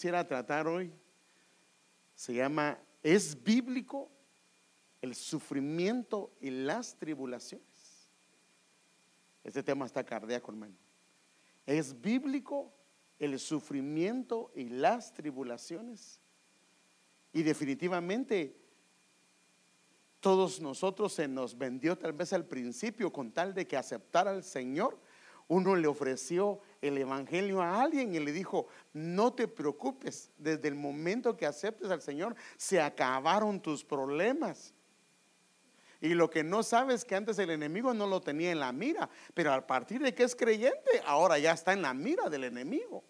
quisiera tratar hoy se llama, ¿es bíblico el sufrimiento y las tribulaciones? Este tema está cardíaco, hermano. ¿Es bíblico el sufrimiento y las tribulaciones? Y definitivamente todos nosotros se nos vendió tal vez al principio con tal de que aceptara al Señor. Uno le ofreció el Evangelio a alguien y le dijo, no te preocupes, desde el momento que aceptes al Señor se acabaron tus problemas. Y lo que no sabes que antes el enemigo no lo tenía en la mira, pero a partir de que es creyente, ahora ya está en la mira del enemigo.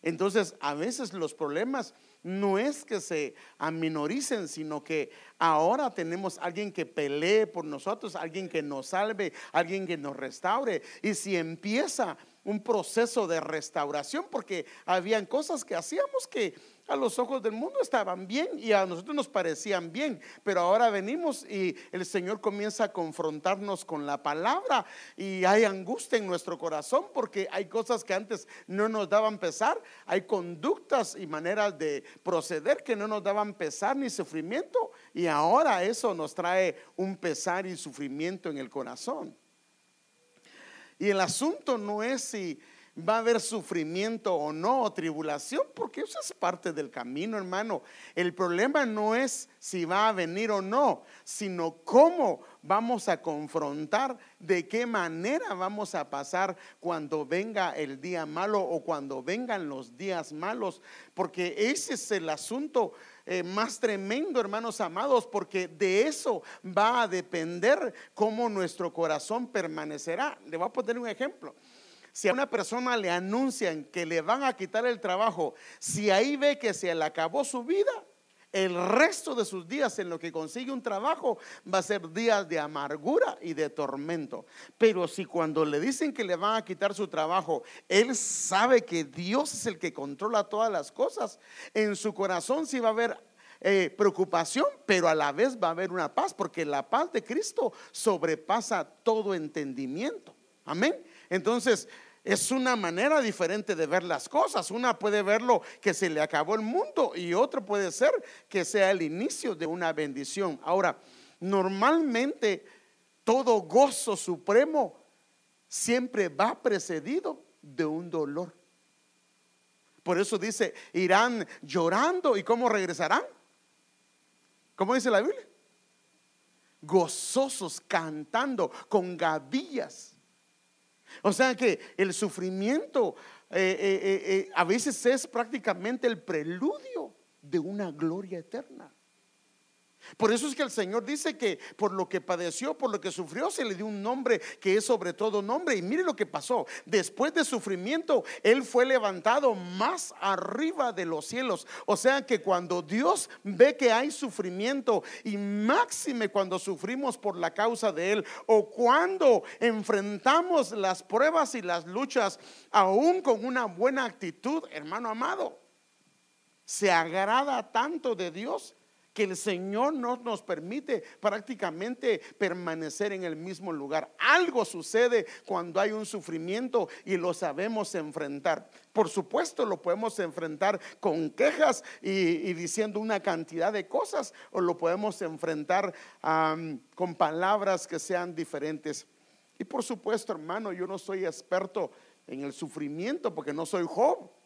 Entonces, a veces los problemas no es que se aminoricen, sino que ahora tenemos alguien que pelee por nosotros, alguien que nos salve, alguien que nos restaure. Y si empieza un proceso de restauración, porque habían cosas que hacíamos que a los ojos del mundo estaban bien y a nosotros nos parecían bien, pero ahora venimos y el Señor comienza a confrontarnos con la palabra y hay angustia en nuestro corazón porque hay cosas que antes no nos daban pesar, hay conductas y maneras de proceder que no nos daban pesar ni sufrimiento y ahora eso nos trae un pesar y sufrimiento en el corazón. Y el asunto no es si va a haber sufrimiento o no, o tribulación, porque eso es parte del camino, hermano. El problema no es si va a venir o no, sino cómo vamos a confrontar, de qué manera vamos a pasar cuando venga el día malo o cuando vengan los días malos, porque ese es el asunto. Eh, más tremendo, hermanos amados, porque de eso va a depender cómo nuestro corazón permanecerá. Le voy a poner un ejemplo. Si a una persona le anuncian que le van a quitar el trabajo, si ahí ve que se le acabó su vida, el resto de sus días en lo que consigue un trabajo va a ser días de amargura y de tormento. Pero si cuando le dicen que le van a quitar su trabajo, él sabe que Dios es el que controla todas las cosas, en su corazón sí va a haber eh, preocupación, pero a la vez va a haber una paz, porque la paz de Cristo sobrepasa todo entendimiento. Amén. Entonces, es una manera diferente de ver las cosas. Una puede verlo que se le acabó el mundo y otra puede ser que sea el inicio de una bendición. Ahora, normalmente todo gozo supremo siempre va precedido de un dolor. Por eso dice, irán llorando y cómo regresarán. ¿Cómo dice la Biblia? Gozosos cantando con gavillas. O sea que el sufrimiento eh, eh, eh, a veces es prácticamente el preludio de una gloria eterna. Por eso es que el Señor dice que por lo que padeció, por lo que sufrió, se le dio un nombre que es sobre todo nombre. Y mire lo que pasó. Después de sufrimiento, Él fue levantado más arriba de los cielos. O sea que cuando Dios ve que hay sufrimiento, y máxime cuando sufrimos por la causa de Él, o cuando enfrentamos las pruebas y las luchas, aún con una buena actitud, hermano amado, se agrada tanto de Dios que el Señor no nos permite prácticamente permanecer en el mismo lugar. Algo sucede cuando hay un sufrimiento y lo sabemos enfrentar. Por supuesto, lo podemos enfrentar con quejas y, diciendo una cantidad de cosas, o lo podemos enfrentar con palabras que sean diferentes. Y por supuesto, hermano, yo no soy experto en el sufrimiento porque no soy Job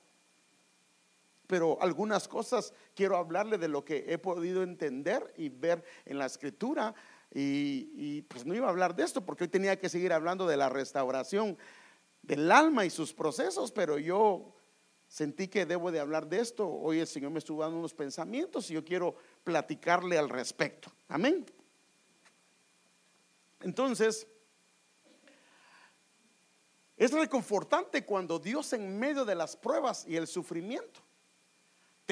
pero algunas cosas quiero hablarle de lo que he podido entender y ver en la escritura. Y, pues no iba a hablar de esto porque hoy tenía que seguir hablando de la restauración del alma y sus procesos, pero yo sentí que debo de hablar de esto. Hoy el Señor me estuvo dando unos pensamientos y yo quiero platicarle al respecto. Amén. Entonces, es reconfortante cuando Dios en medio de las pruebas y el sufrimiento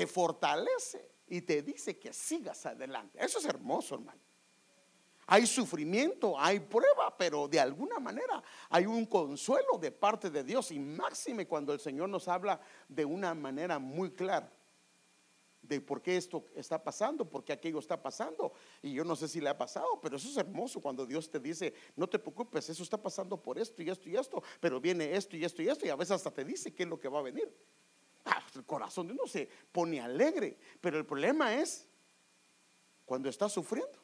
te fortalece y te dice que sigas adelante. Eso es hermoso, hermano. Hay sufrimiento, hay prueba, pero de alguna manera hay un consuelo de parte de Dios y máxime cuando el Señor nos habla de una manera muy clara de por qué esto está pasando, por qué aquello está pasando. Y yo no sé si le ha pasado, pero eso es hermoso cuando Dios te dice, no te preocupes, eso está pasando por esto y esto y esto, pero viene esto y esto y esto, y a veces hasta te dice qué es lo que va a venir. El corazón de uno se pone alegre. Pero el problema es cuando estás sufriendo,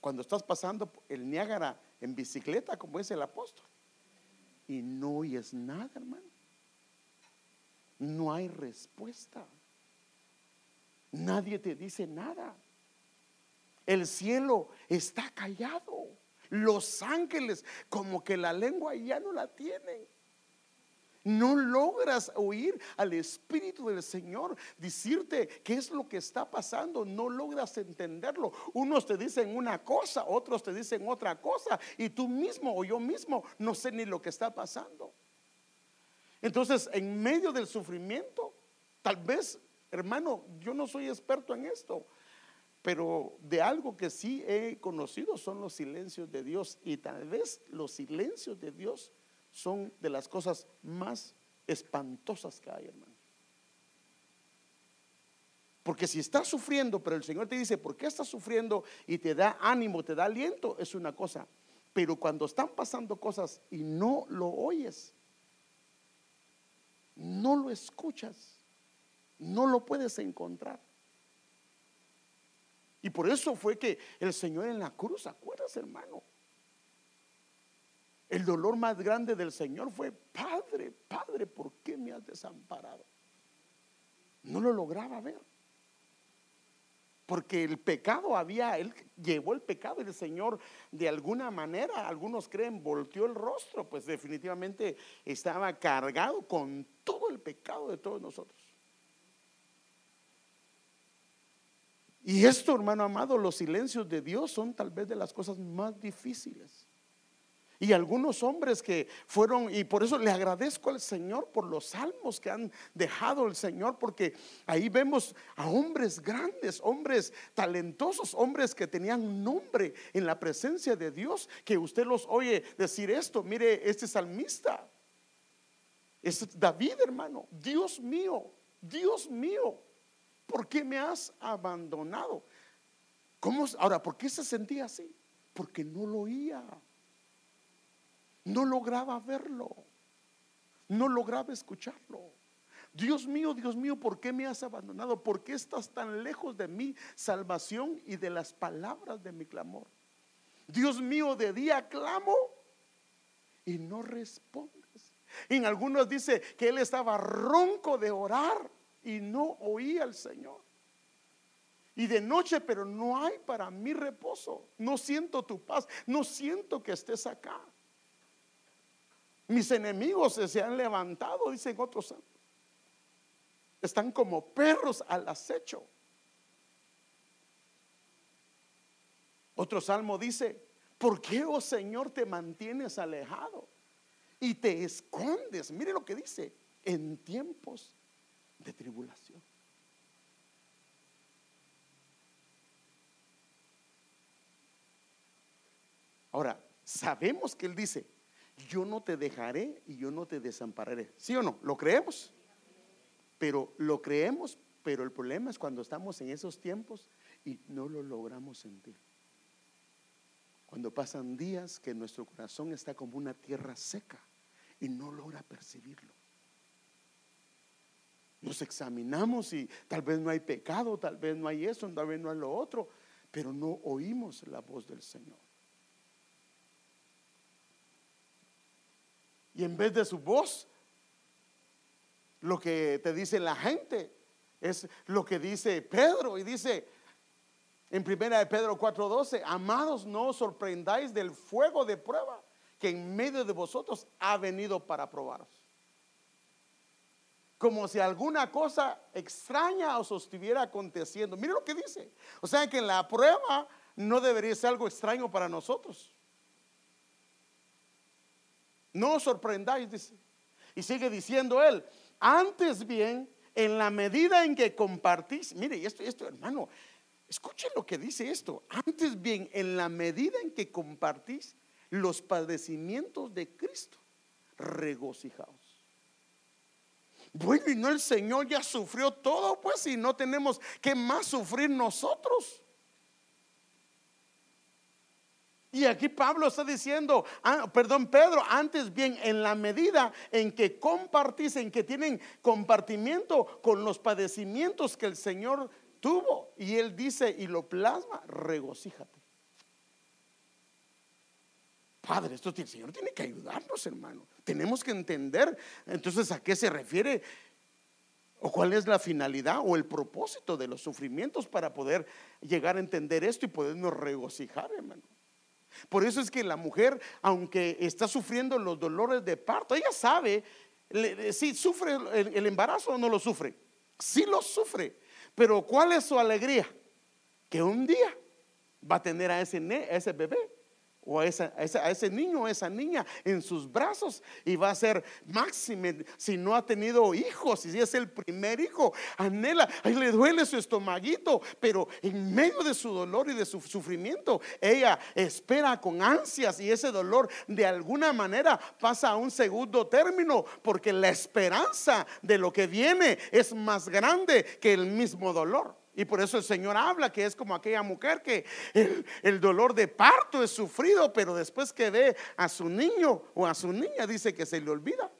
cuando estás pasando el Niágara en bicicleta, como es el apóstol, y no oyes nada, hermano. No hay respuesta. Nadie te dice nada. El cielo está callado. Los ángeles como que la lengua ya no la tienen. No logras oír al Espíritu del Señor decirte qué es lo que está pasando. No logras entenderlo. Unos te dicen una cosa, otros te dicen otra cosa. Y tú mismo o yo mismo no sé ni lo que está pasando. Entonces, en medio del sufrimiento, tal vez, hermano, yo no soy experto en esto. Pero de algo que sí he conocido son los silencios de Dios. Y tal vez los silencios de Dios son de las cosas más espantosas que hay, hermano. Porque si estás sufriendo, pero el Señor te dice, ¿por qué estás sufriendo? Y te da ánimo, te da aliento, es una cosa. Pero cuando están pasando cosas y no lo oyes, no lo escuchas, no lo puedes encontrar. Y por eso fue que el Señor en la cruz, ¿acuerdas, hermano? El dolor más grande del Señor fue, Padre, Padre, ¿por qué me has desamparado? No lo lograba ver. Porque el pecado había, él llevó el pecado y el Señor de alguna manera, algunos creen, volteó el rostro, pues definitivamente estaba cargado con todo el pecado de todos nosotros. Y esto, hermano amado, los silencios de Dios son tal vez de las cosas más difíciles. Y algunos hombres que fueron, y por eso le agradezco al Señor por los salmos que han dejado el Señor, porque ahí vemos a hombres grandes, hombres talentosos, hombres que tenían nombre en la presencia de Dios, que usted los oye decir esto, mire, este salmista, es David hermano, Dios mío, Dios mío, ¿por qué me has abandonado? ¿Cómo, ahora, ¿por qué se sentía así? Porque no lo oía. No lograba verlo. No lograba escucharlo. Dios mío, Dios mío, ¿por qué me has abandonado? ¿Por qué estás tan lejos de mi salvación y de las palabras de mi clamor? Dios mío, de día clamo y no respondes. En algunos dice que él estaba ronco de orar y no oía al Señor. Y de noche, pero no hay para mí reposo. No siento tu paz, no siento que estés acá. Mis enemigos se han levantado, dicen otros. Están como perros al acecho. Otro salmo dice, ¿por qué, oh Señor, te mantienes alejado y te escondes? Mire lo que dice, en tiempos de tribulación. Ahora, sabemos que Él dice, yo no te dejaré y yo no te desampararé. ¿Sí o no? ¿Lo creemos? Pero lo creemos, pero el problema es cuando estamos en esos tiempos y no lo logramos sentir. Cuando pasan días que nuestro corazón está como una tierra seca y no logra percibirlo. Nos examinamos y tal vez no hay pecado, tal vez no hay eso, tal vez no hay lo otro, pero no oímos la voz del Señor. Y en vez de su voz, lo que te dice la gente es lo que dice Pedro. Y dice en primera de Pedro 4:12, amados, no os sorprendáis del fuego de prueba que en medio de vosotros ha venido para probaros. Como si alguna cosa extraña os estuviera aconteciendo. Mire lo que dice. O sea que en la prueba no debería ser algo extraño para nosotros. No os sorprendáis, dice. Y sigue diciendo él, antes bien, en la medida en que compartís, mire, esto, esto, hermano, escuchen lo que dice esto. Antes bien, en la medida en que compartís los padecimientos de Cristo, regocijaos. Bueno, y no el Señor ya sufrió todo, pues, y no tenemos que más sufrir nosotros. Y aquí Pablo está diciendo, ah, perdón, Pedro, antes bien, en la medida en que compartís, en que tienen compartimiento con los padecimientos que el Señor tuvo, y él dice y lo plasma, regocíjate. Padre, esto el Señor tiene que ayudarnos, hermano. Tenemos que entender entonces a qué se refiere o cuál es la finalidad o el propósito de los sufrimientos para poder llegar a entender esto y podernos regocijar, hermano. Por eso es que la mujer, aunque está sufriendo los dolores de parto, ella sabe si sufre el, embarazo o no lo sufre. Sí lo sufre. Pero ¿cuál es su alegría? Que un día va a tener a ese, a ese bebé o a, ese niño o esa niña en sus brazos y va a ser máxime si no ha tenido hijos, y si es el primer hijo, anhela, ahí le duele su estomaguito, pero en medio de su dolor y de su sufrimiento, ella espera con ansias y ese dolor de alguna manera pasa a un segundo término porque la esperanza de lo que viene es más grande que el mismo dolor. Y por eso el Señor habla que es como aquella mujer que el, dolor de parto es sufrido, pero después que ve a su niño o a su niña dice que se le olvida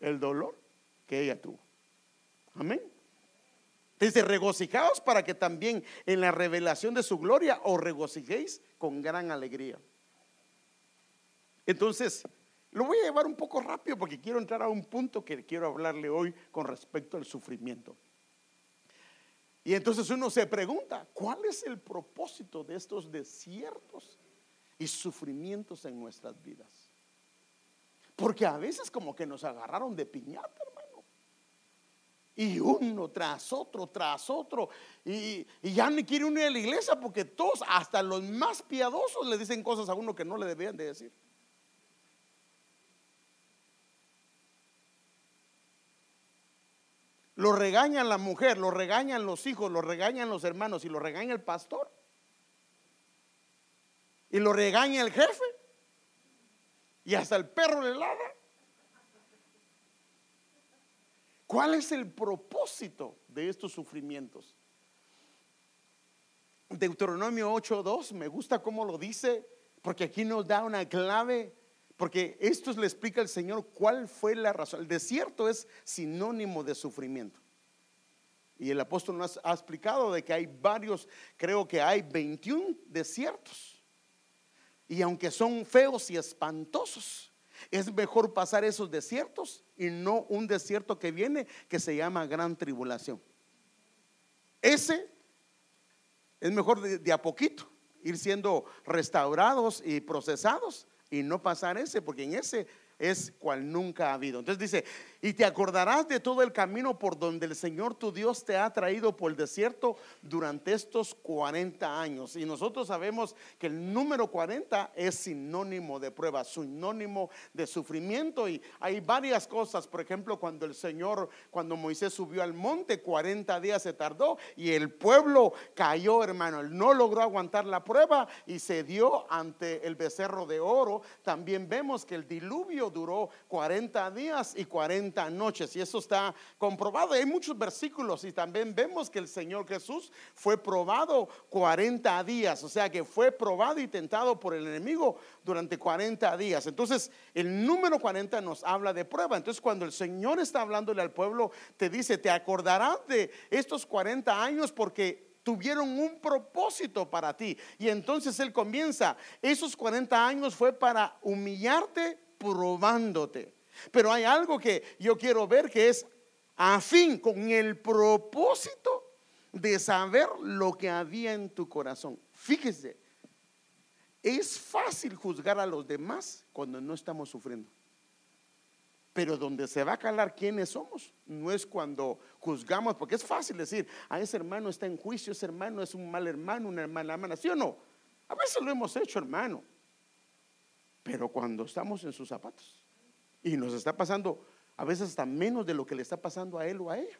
el dolor que ella tuvo. Amén. Dice, regocijaos para que también en la revelación de su gloria os regocijéis con gran alegría. Entonces, lo voy a llevar un poco rápido porque quiero entrar a un punto que quiero hablarle hoy con respecto al sufrimiento. Y entonces uno se pregunta, ¿cuál es el propósito de estos desiertos y sufrimientos en nuestras vidas? Porque a veces como que nos agarraron de piñata, hermano. Y uno tras otro, tras otro. Y, ya ni quiere unir a la iglesia porque todos, hasta los más piadosos, le dicen cosas a uno que no le debían de decir. Lo regañan la mujer, lo regañan los hijos, lo regañan los hermanos y lo regaña el pastor. Y lo regaña el jefe. Y hasta el perro le ladra. ¿Cuál es el propósito de estos sufrimientos? Deuteronomio 8.2, me gusta cómo lo dice, porque aquí nos da una clave porque esto le explica el Señor cuál fue la razón. El desierto es sinónimo de sufrimiento. Y el apóstol nos ha explicado de que hay varios, creo que hay 21 desiertos. Y aunque son feos y espantosos, es mejor pasar esos desiertos y no un desierto que viene que se llama gran tribulación. Ese es mejor de, de a poquito ir siendo restaurados y procesados y no pasar ese, porque en ese es cual nunca ha habido. Entonces dice, y te acordarás de todo el camino por donde el Señor tu Dios te ha traído por el desierto durante estos 40 años. Y nosotros sabemos que el número 40 es sinónimo de prueba, sinónimo de sufrimiento. Y hay varias cosas, por ejemplo, cuando el Señor, cuando Moisés subió al monte, 40 días se tardó y el pueblo cayó, hermano. Él no logró aguantar la prueba y se dio ante el becerro de oro. También vemos que el diluvio duró 40 días y 40 noches y eso está comprobado. Hay muchos versículos y también vemos que el Señor Jesús fue probado 40 días, o sea que fue probado y tentado por el enemigo durante 40 días. Entonces, el número 40 nos habla de prueba. Entonces, cuando el Señor está hablándole al pueblo, te dice, te acordarás de estos 40 años porque tuvieron un propósito para ti. Y entonces Él comienza, esos 40 años fue para humillarte probándote. Pero hay algo que yo quiero ver que es a fin, con el propósito de saber lo que había en tu corazón. Fíjese, es fácil juzgar a los demás cuando no estamos sufriendo. Pero donde se va a calar quiénes somos, no es cuando juzgamos, porque es fácil decir, a ah, ese hermano está en juicio, ese hermano es un mal hermano, una mala hermana, ¿sí o no? A veces lo hemos hecho, hermano. Pero cuando estamos en sus zapatos, y nos está pasando a veces hasta menos de lo que le está pasando a él o a ella.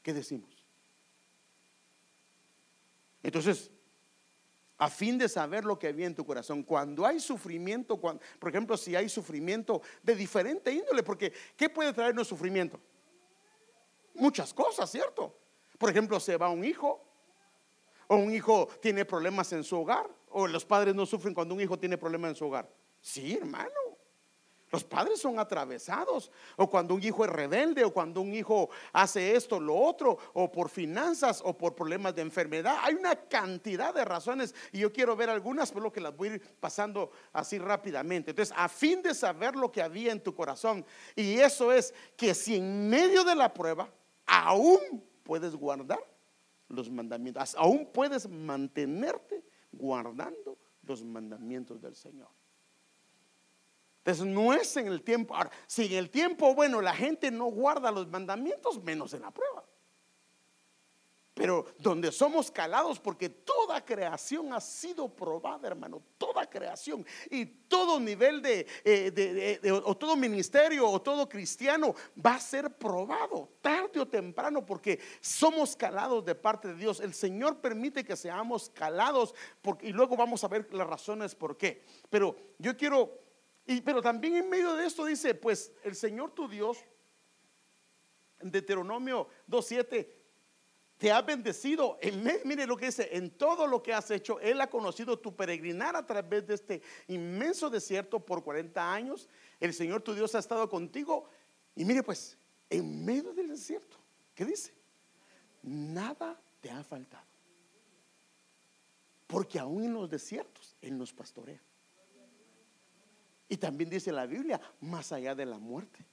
¿Qué decimos? Entonces, a fin de saber lo que había en tu corazón, cuando hay sufrimiento, por ejemplo, si hay sufrimiento de diferente índole, porque ¿qué puede traernos sufrimiento? Muchas cosas, ¿cierto? Por ejemplo, se va un hijo, o un hijo tiene problemas en su hogar, o los padres no sufren cuando un hijo tiene problemas en su hogar. Sí, hermano. Los padres son atravesados, o cuando un hijo es rebelde, o cuando un hijo hace esto, lo otro, o por finanzas, o por problemas de enfermedad. Hay una cantidad de razones y yo quiero ver algunas, pero lo que las voy a ir pasando así rápidamente. Entonces, a fin de saber lo que había en tu corazón, y eso es que si en medio de la prueba aún puedes guardar los mandamientos, aún puedes mantenerte guardando los mandamientos del Señor. Entonces no es en el tiempo. Ahora, si en el tiempo bueno la gente no guarda los mandamientos, menos en la prueba. Pero donde somos calados, porque toda creación ha sido probada, hermano, toda creación y todo nivel de, eh, o todo ministerio o todo cristiano va a ser probado tarde o temprano, porque somos calados de parte de Dios. El Señor permite que seamos calados, porque, y luego vamos a ver las razones por qué. Pero yo quiero, y, pero también en medio de esto dice, pues el Señor tu Dios, en Deuteronomio 2.7, te ha bendecido. En, mire lo que dice, en todo lo que has hecho, Él ha conocido tu peregrinar a través de este inmenso desierto por 40 años. El Señor tu Dios ha estado contigo. Y mire pues, en medio del desierto, ¿qué dice? Nada te ha faltado. Porque aún en los desiertos Él nos pastorea. Y también dice la Biblia, más allá de la muerte.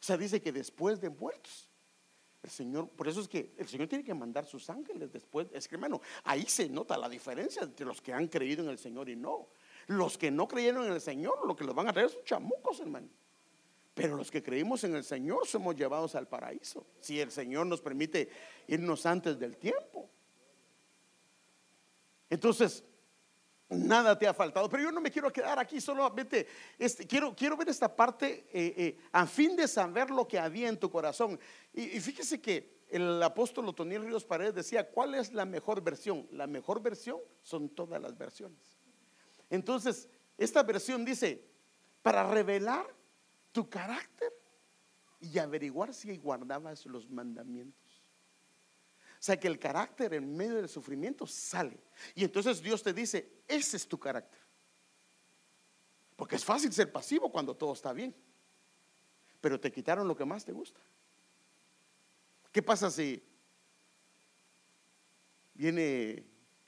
O sea, dice que después de muertos el Señor, por eso es que el Señor tiene que mandar sus ángeles después. Es que, hermano, ahí se nota la diferencia entre los que han creído en el Señor y no. Los que no creyeron en el Señor, lo que los van a traer son chamucos, hermano. Pero los que creímos en el Señor somos llevados al paraíso. Si el Señor nos permite irnos antes del tiempo. Entonces, nada te ha faltado. Pero yo no me quiero quedar aquí solamente, este, quiero, quiero ver esta parte eh, eh, a fin de saber lo que había en tu corazón. Y, fíjese que el apóstol Otoniel Ríos Paredes decía, ¿cuál es la mejor versión? La mejor versión son todas las versiones. Entonces, esta versión dice, para revelar tu carácter y averiguar si guardabas los mandamientos. Sea que el carácter en medio del sufrimiento sale. Y entonces Dios te dice, ese es tu carácter. Porque es fácil ser pasivo cuando todo está bien. Pero te quitaron lo que más te gusta. ¿Qué pasa si viene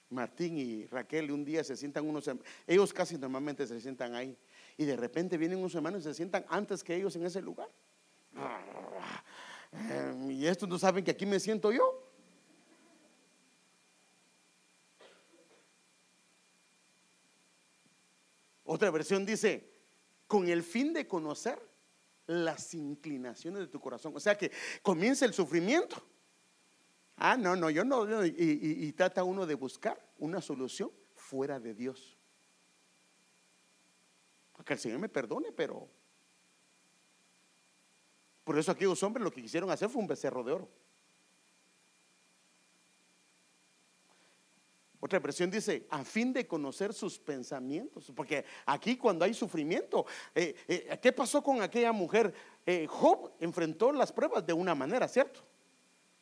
Martín y Raquel y un día se sientan unos, ellos casi normalmente se sientan ahí, y de repente vienen unos hermanos y se sientan antes que ellos en ese lugar? Y estos no saben que aquí me siento yo. Otra versión dice, con el fin de conocer las inclinaciones de tu corazón. O sea que comienza el sufrimiento. Ah, no, no, yo no. y, trata uno de buscar una solución fuera de Dios. Que el Señor me perdone, pero... Por eso aquellos hombres lo que quisieron hacer fue un becerro de oro. Otra versión dice, a fin de conocer sus pensamientos. Porque aquí cuando hay sufrimiento, eh, eh, ¿qué pasó con aquella mujer? Eh, Job enfrentó las pruebas de una manera, ¿cierto?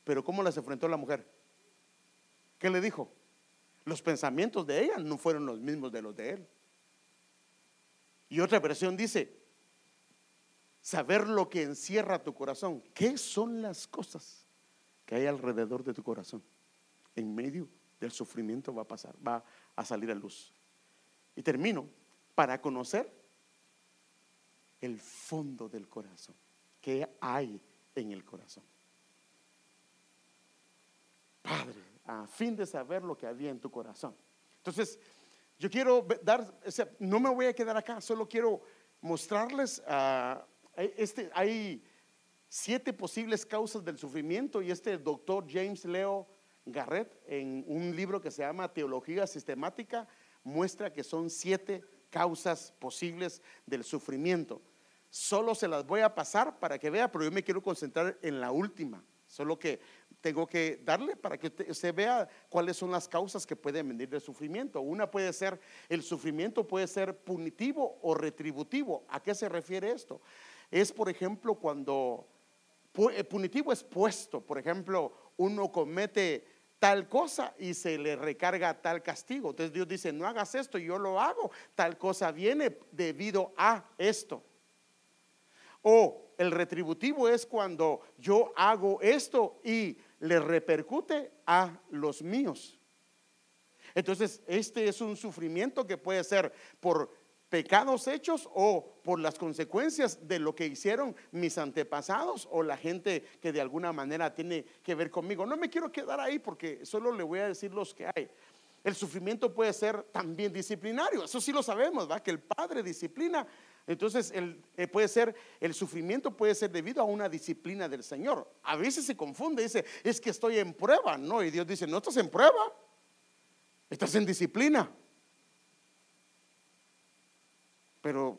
Pero ¿cómo las enfrentó la mujer? ¿Qué le dijo? Los pensamientos de ella no fueron los mismos de los de él. Y otra versión dice, saber lo que encierra tu corazón. ¿Qué son las cosas que hay alrededor de tu corazón? En medio el sufrimiento va a pasar, va a salir a luz. Y termino para conocer el fondo del corazón. ¿Qué hay en el corazón? Padre, a fin de saber lo que había en tu corazón. Entonces, yo quiero dar, no me voy a quedar acá, solo quiero mostrarles, uh, este, hay siete posibles causas del sufrimiento y este doctor James Leo Garrett, en un libro que se llama Teología Sistemática, muestra que son siete causas posibles del sufrimiento. Solo se las voy a pasar para que vea, pero yo me quiero concentrar en la última. Solo que tengo que darle para que usted, vea cuáles son las causas que pueden venir del sufrimiento. Una puede ser, el sufrimiento puede ser punitivo o retributivo. ¿A qué se refiere esto? Es, por ejemplo, cuando punitivo es puesto. Por ejemplo, uno comete tal cosa y se le recarga tal castigo. Entonces Dios dice, no hagas esto, yo lo hago, tal cosa viene debido a esto. O el retributivo es cuando yo hago esto y le repercute a los míos. Entonces, este es un sufrimiento que puede ser por pecados hechos o por las consecuencias de lo que hicieron mis antepasados o la gente que de alguna manera tiene que ver conmigo. No me quiero quedar ahí porque solo le voy a decir los que hay. El sufrimiento puede ser también disciplinario, eso sí lo sabemos, ¿va? Que el padre disciplina. Entonces, el, eh, puede ser, el sufrimiento puede ser debido a una disciplina del Señor. A veces se confunde, dice, es que estoy en prueba, ¿no? Y Dios dice, no estás en prueba, estás en disciplina. Pero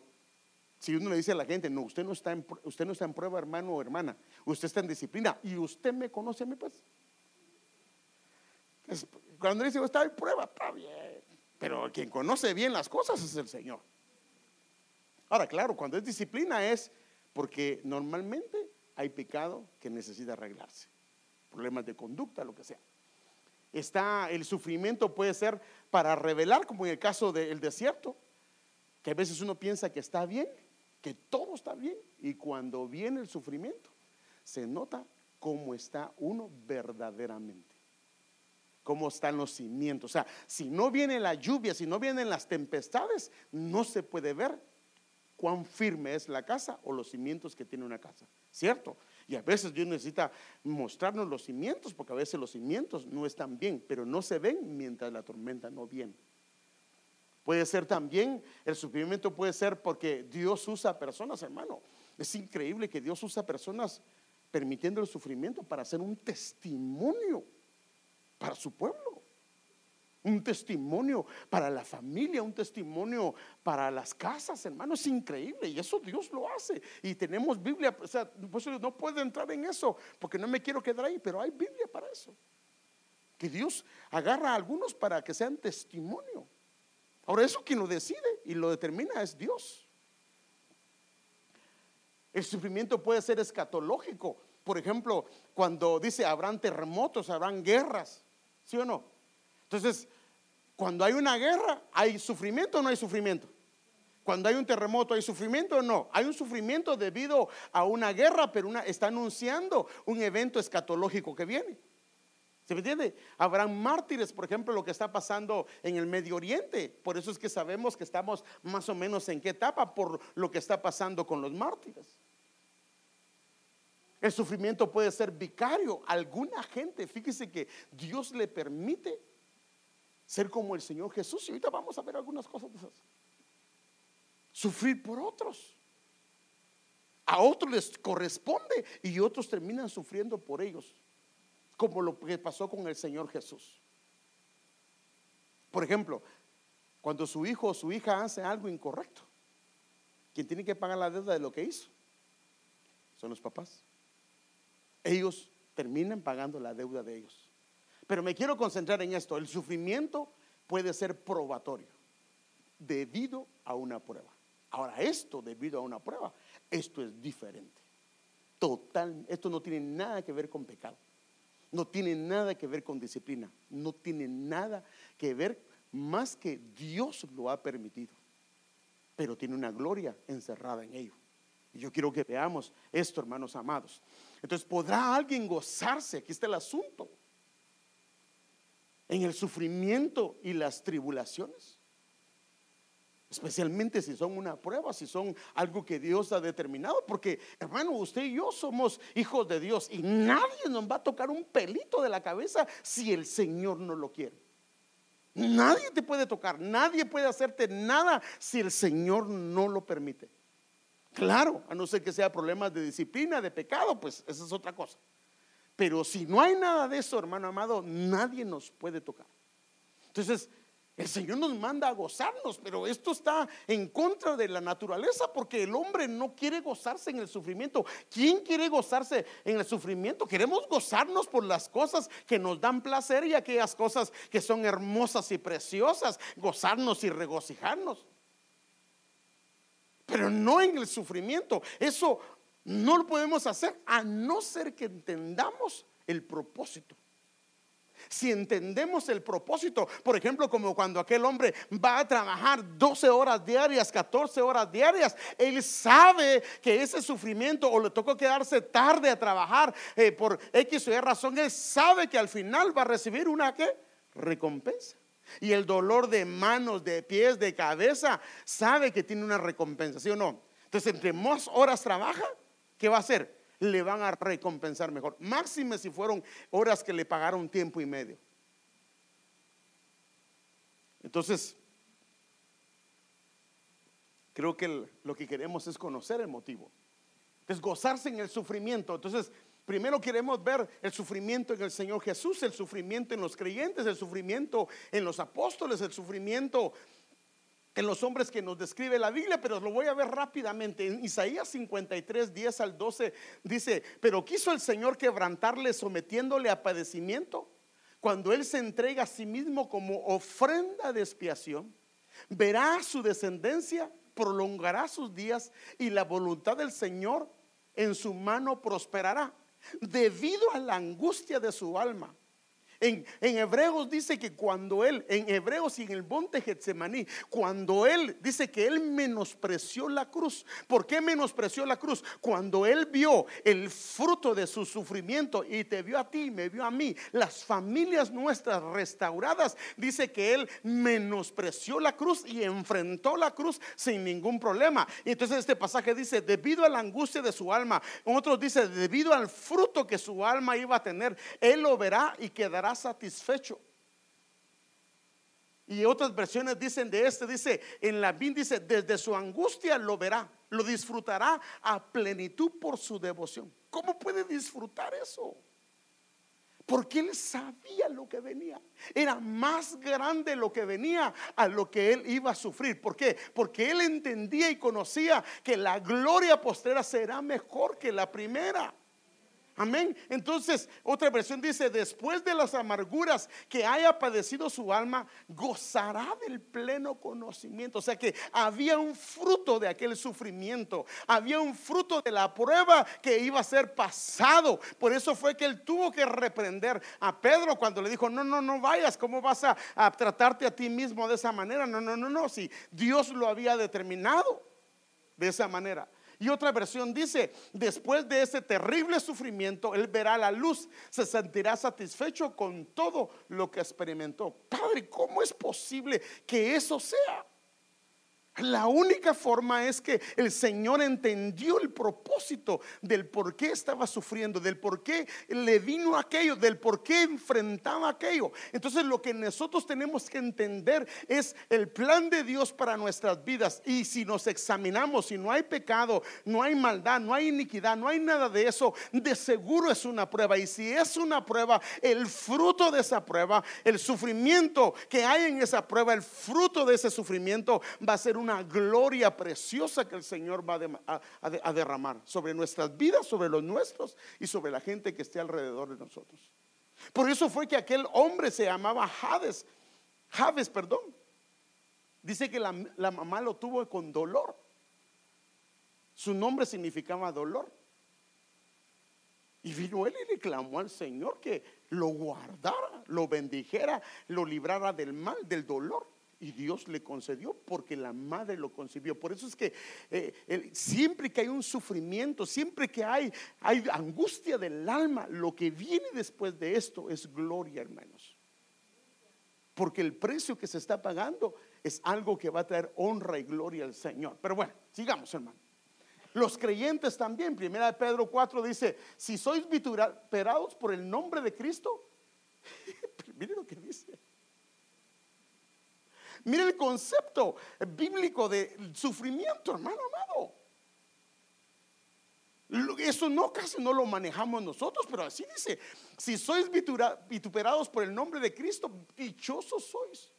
si uno le dice a la gente, no, usted no está en, usted no está en prueba, hermano o hermana, usted está en disciplina y usted me conoce a mí, pues. cuando dice, está en prueba, está bien. Pero quien conoce bien las cosas es el Señor. Ahora, claro, cuando es disciplina es porque normalmente hay pecado que necesita arreglarse, problemas de conducta, lo que sea. Está el sufrimiento puede ser para revelar, como en el caso del desierto, que a veces uno piensa que está bien, que todo está bien, y cuando viene el sufrimiento, se nota cómo está uno verdaderamente, cómo están los cimientos. O sea, si no viene la lluvia, si no vienen las tempestades, no se puede ver cuán firme es la casa o los cimientos que tiene una casa, ¿cierto? Y a veces Dios necesita mostrarnos los cimientos, porque a veces los cimientos no están bien, pero no se ven mientras la tormenta no viene. Puede ser también, el sufrimiento puede ser porque Dios usa personas, hermano. Es increíble que Dios usa personas permitiendo el sufrimiento para hacer un testimonio para su pueblo. Un testimonio para la familia, un testimonio para las casas, hermano. Es increíble y eso Dios lo hace. Y tenemos Biblia, o sea, pues no puedo entrar en eso porque no me quiero quedar ahí, pero hay Biblia para eso. Que Dios agarra a algunos para que sean testimonio. Ahora, eso quien lo decide y lo determina es Dios. El sufrimiento puede ser escatológico. Por ejemplo, cuando dice habrán terremotos, habrán guerras, ¿sí o no? Entonces, cuando hay una guerra, ¿hay sufrimiento o no hay sufrimiento? Cuando hay un terremoto, ¿hay sufrimiento o no? Hay un sufrimiento debido a una guerra, pero una, está anunciando un evento escatológico que viene. ¿Se me entiende? Habrán mártires, por ejemplo, lo que está pasando en el Medio Oriente. Por eso es que sabemos que estamos más o menos en qué etapa por lo que está pasando con los mártires. El sufrimiento puede ser vicario. Alguna gente, fíjese que Dios le permite ser como el Señor Jesús. Y ahorita vamos a ver algunas cosas de esas. Sufrir por otros. A otros les corresponde y otros terminan sufriendo por ellos como lo que pasó con el Señor Jesús. Por ejemplo, cuando su hijo o su hija hace algo incorrecto, quien tiene que pagar la deuda de lo que hizo son los papás. Ellos terminan pagando la deuda de ellos. Pero me quiero concentrar en esto. El sufrimiento puede ser probatorio debido a una prueba. Ahora, esto debido a una prueba, esto es diferente. Total, esto no tiene nada que ver con pecado. No tiene nada que ver con disciplina. No tiene nada que ver más que Dios lo ha permitido. Pero tiene una gloria encerrada en ello. Y yo quiero que veamos esto, hermanos amados. Entonces, ¿podrá alguien gozarse? Aquí está el asunto. En el sufrimiento y las tribulaciones. Especialmente si son una prueba, si son algo que Dios ha determinado. Porque, hermano, usted y yo somos hijos de Dios y nadie nos va a tocar un pelito de la cabeza si el Señor no lo quiere. Nadie te puede tocar, nadie puede hacerte nada si el Señor no lo permite. Claro, a no ser que sea problemas de disciplina, de pecado, pues esa es otra cosa. Pero si no hay nada de eso, hermano amado, nadie nos puede tocar. Entonces, el Señor nos manda a gozarnos, pero esto está en contra de la naturaleza porque el hombre no quiere gozarse en el sufrimiento. ¿Quién quiere gozarse en el sufrimiento? Queremos gozarnos por las cosas que nos dan placer y aquellas cosas que son hermosas y preciosas, gozarnos y regocijarnos. Pero no en el sufrimiento. Eso no lo podemos hacer a no ser que entendamos el propósito. Si entendemos el propósito, por ejemplo, como cuando aquel hombre va a trabajar 12 horas diarias, 14 horas diarias, él sabe que ese sufrimiento o le tocó quedarse tarde a trabajar eh, por X o Y razón, él sabe que al final va a recibir una ¿qué? recompensa. Y el dolor de manos, de pies, de cabeza, sabe que tiene una recompensa, ¿sí o no? Entonces, entre más horas trabaja, ¿qué va a hacer? Le van a recompensar mejor. Máxime si fueron horas que le pagaron tiempo y medio. Entonces, creo que lo que queremos es conocer el motivo. Es gozarse en el sufrimiento. Entonces, Primero queremos ver el sufrimiento en el Señor Jesús, el sufrimiento en los creyentes, el sufrimiento en los apóstoles, el sufrimiento en los hombres que nos describe la Biblia, pero lo voy a ver rápidamente. En Isaías 53, 10 al 12 dice, pero quiso el Señor quebrantarle sometiéndole a padecimiento. Cuando Él se entrega a sí mismo como ofrenda de expiación, verá su descendencia, prolongará sus días y la voluntad del Señor en su mano prosperará debido a la angustia de su alma en, Hebreos dice que cuando él, en Hebreos y en el monte Getsemaní, cuando él dice que él menospreció la cruz. ¿Por qué menospreció la cruz? Cuando él vio el fruto de su sufrimiento y te vio a ti, me vio a mí, las familias nuestras restauradas, dice que él menospreció la cruz y enfrentó la cruz sin ningún problema. Y entonces este pasaje dice, debido a la angustia de su alma, otros dice, debido al fruto que su alma iba a tener, él lo verá y quedará satisfecho. Y otras versiones dicen de este, dice, en la dice, desde su angustia lo verá, lo disfrutará a plenitud por su devoción. ¿Cómo puede disfrutar eso? Porque él sabía lo que venía. Era más grande lo que venía a lo que él iba a sufrir. ¿Por qué? Porque él entendía y conocía que la gloria postera será mejor que la primera. Amén. Entonces, otra versión dice, después de las amarguras que haya padecido su alma, gozará del pleno conocimiento. O sea que había un fruto de aquel sufrimiento, había un fruto de la prueba que iba a ser pasado. Por eso fue que él tuvo que reprender a Pedro cuando le dijo, no, no, no vayas, ¿cómo vas a, a tratarte a ti mismo de esa manera? No, no, no, no, si Dios lo había determinado de esa manera. Y otra versión dice, después de ese terrible sufrimiento, él verá la luz, se sentirá satisfecho con todo lo que experimentó. Padre, ¿cómo es posible que eso sea? La única forma es que el Señor entendió el propósito del por qué estaba sufriendo, del por qué le vino aquello, del por qué enfrentaba aquello. Entonces lo que nosotros tenemos que entender es el plan de Dios para nuestras vidas. Y si nos examinamos, si no hay pecado, no hay maldad, no hay iniquidad, no hay nada de eso, de seguro es una prueba. Y si es una prueba, el fruto de esa prueba, el sufrimiento que hay en esa prueba, el fruto de ese sufrimiento va a ser un una gloria preciosa que el Señor va a, derramar sobre nuestras vidas, sobre los nuestros y sobre la gente que esté alrededor de nosotros. Por eso fue que aquel hombre se llamaba Hades, Hades, perdón. Dice que la, la mamá lo tuvo con dolor. Su nombre significaba dolor. Y vino él y le clamó al Señor que lo guardara, lo bendijera, lo librara del mal, del dolor. Y Dios le concedió porque la madre lo concibió. Por eso es que eh, siempre que hay un sufrimiento, siempre que hay, angustia del alma, lo que viene después de esto es gloria, hermanos. Porque el precio que se está pagando es algo que va a traer honra y gloria al Señor. Pero bueno, sigamos, hermano. Los creyentes también, primera de Pedro 4 dice, si sois vituperados por el nombre de Cristo, miren lo que dice Mire el concepto bíblico de sufrimiento, hermano amado. Eso no casi no lo manejamos nosotros, pero así dice, si sois vituperados por el nombre de Cristo, dichosos sois.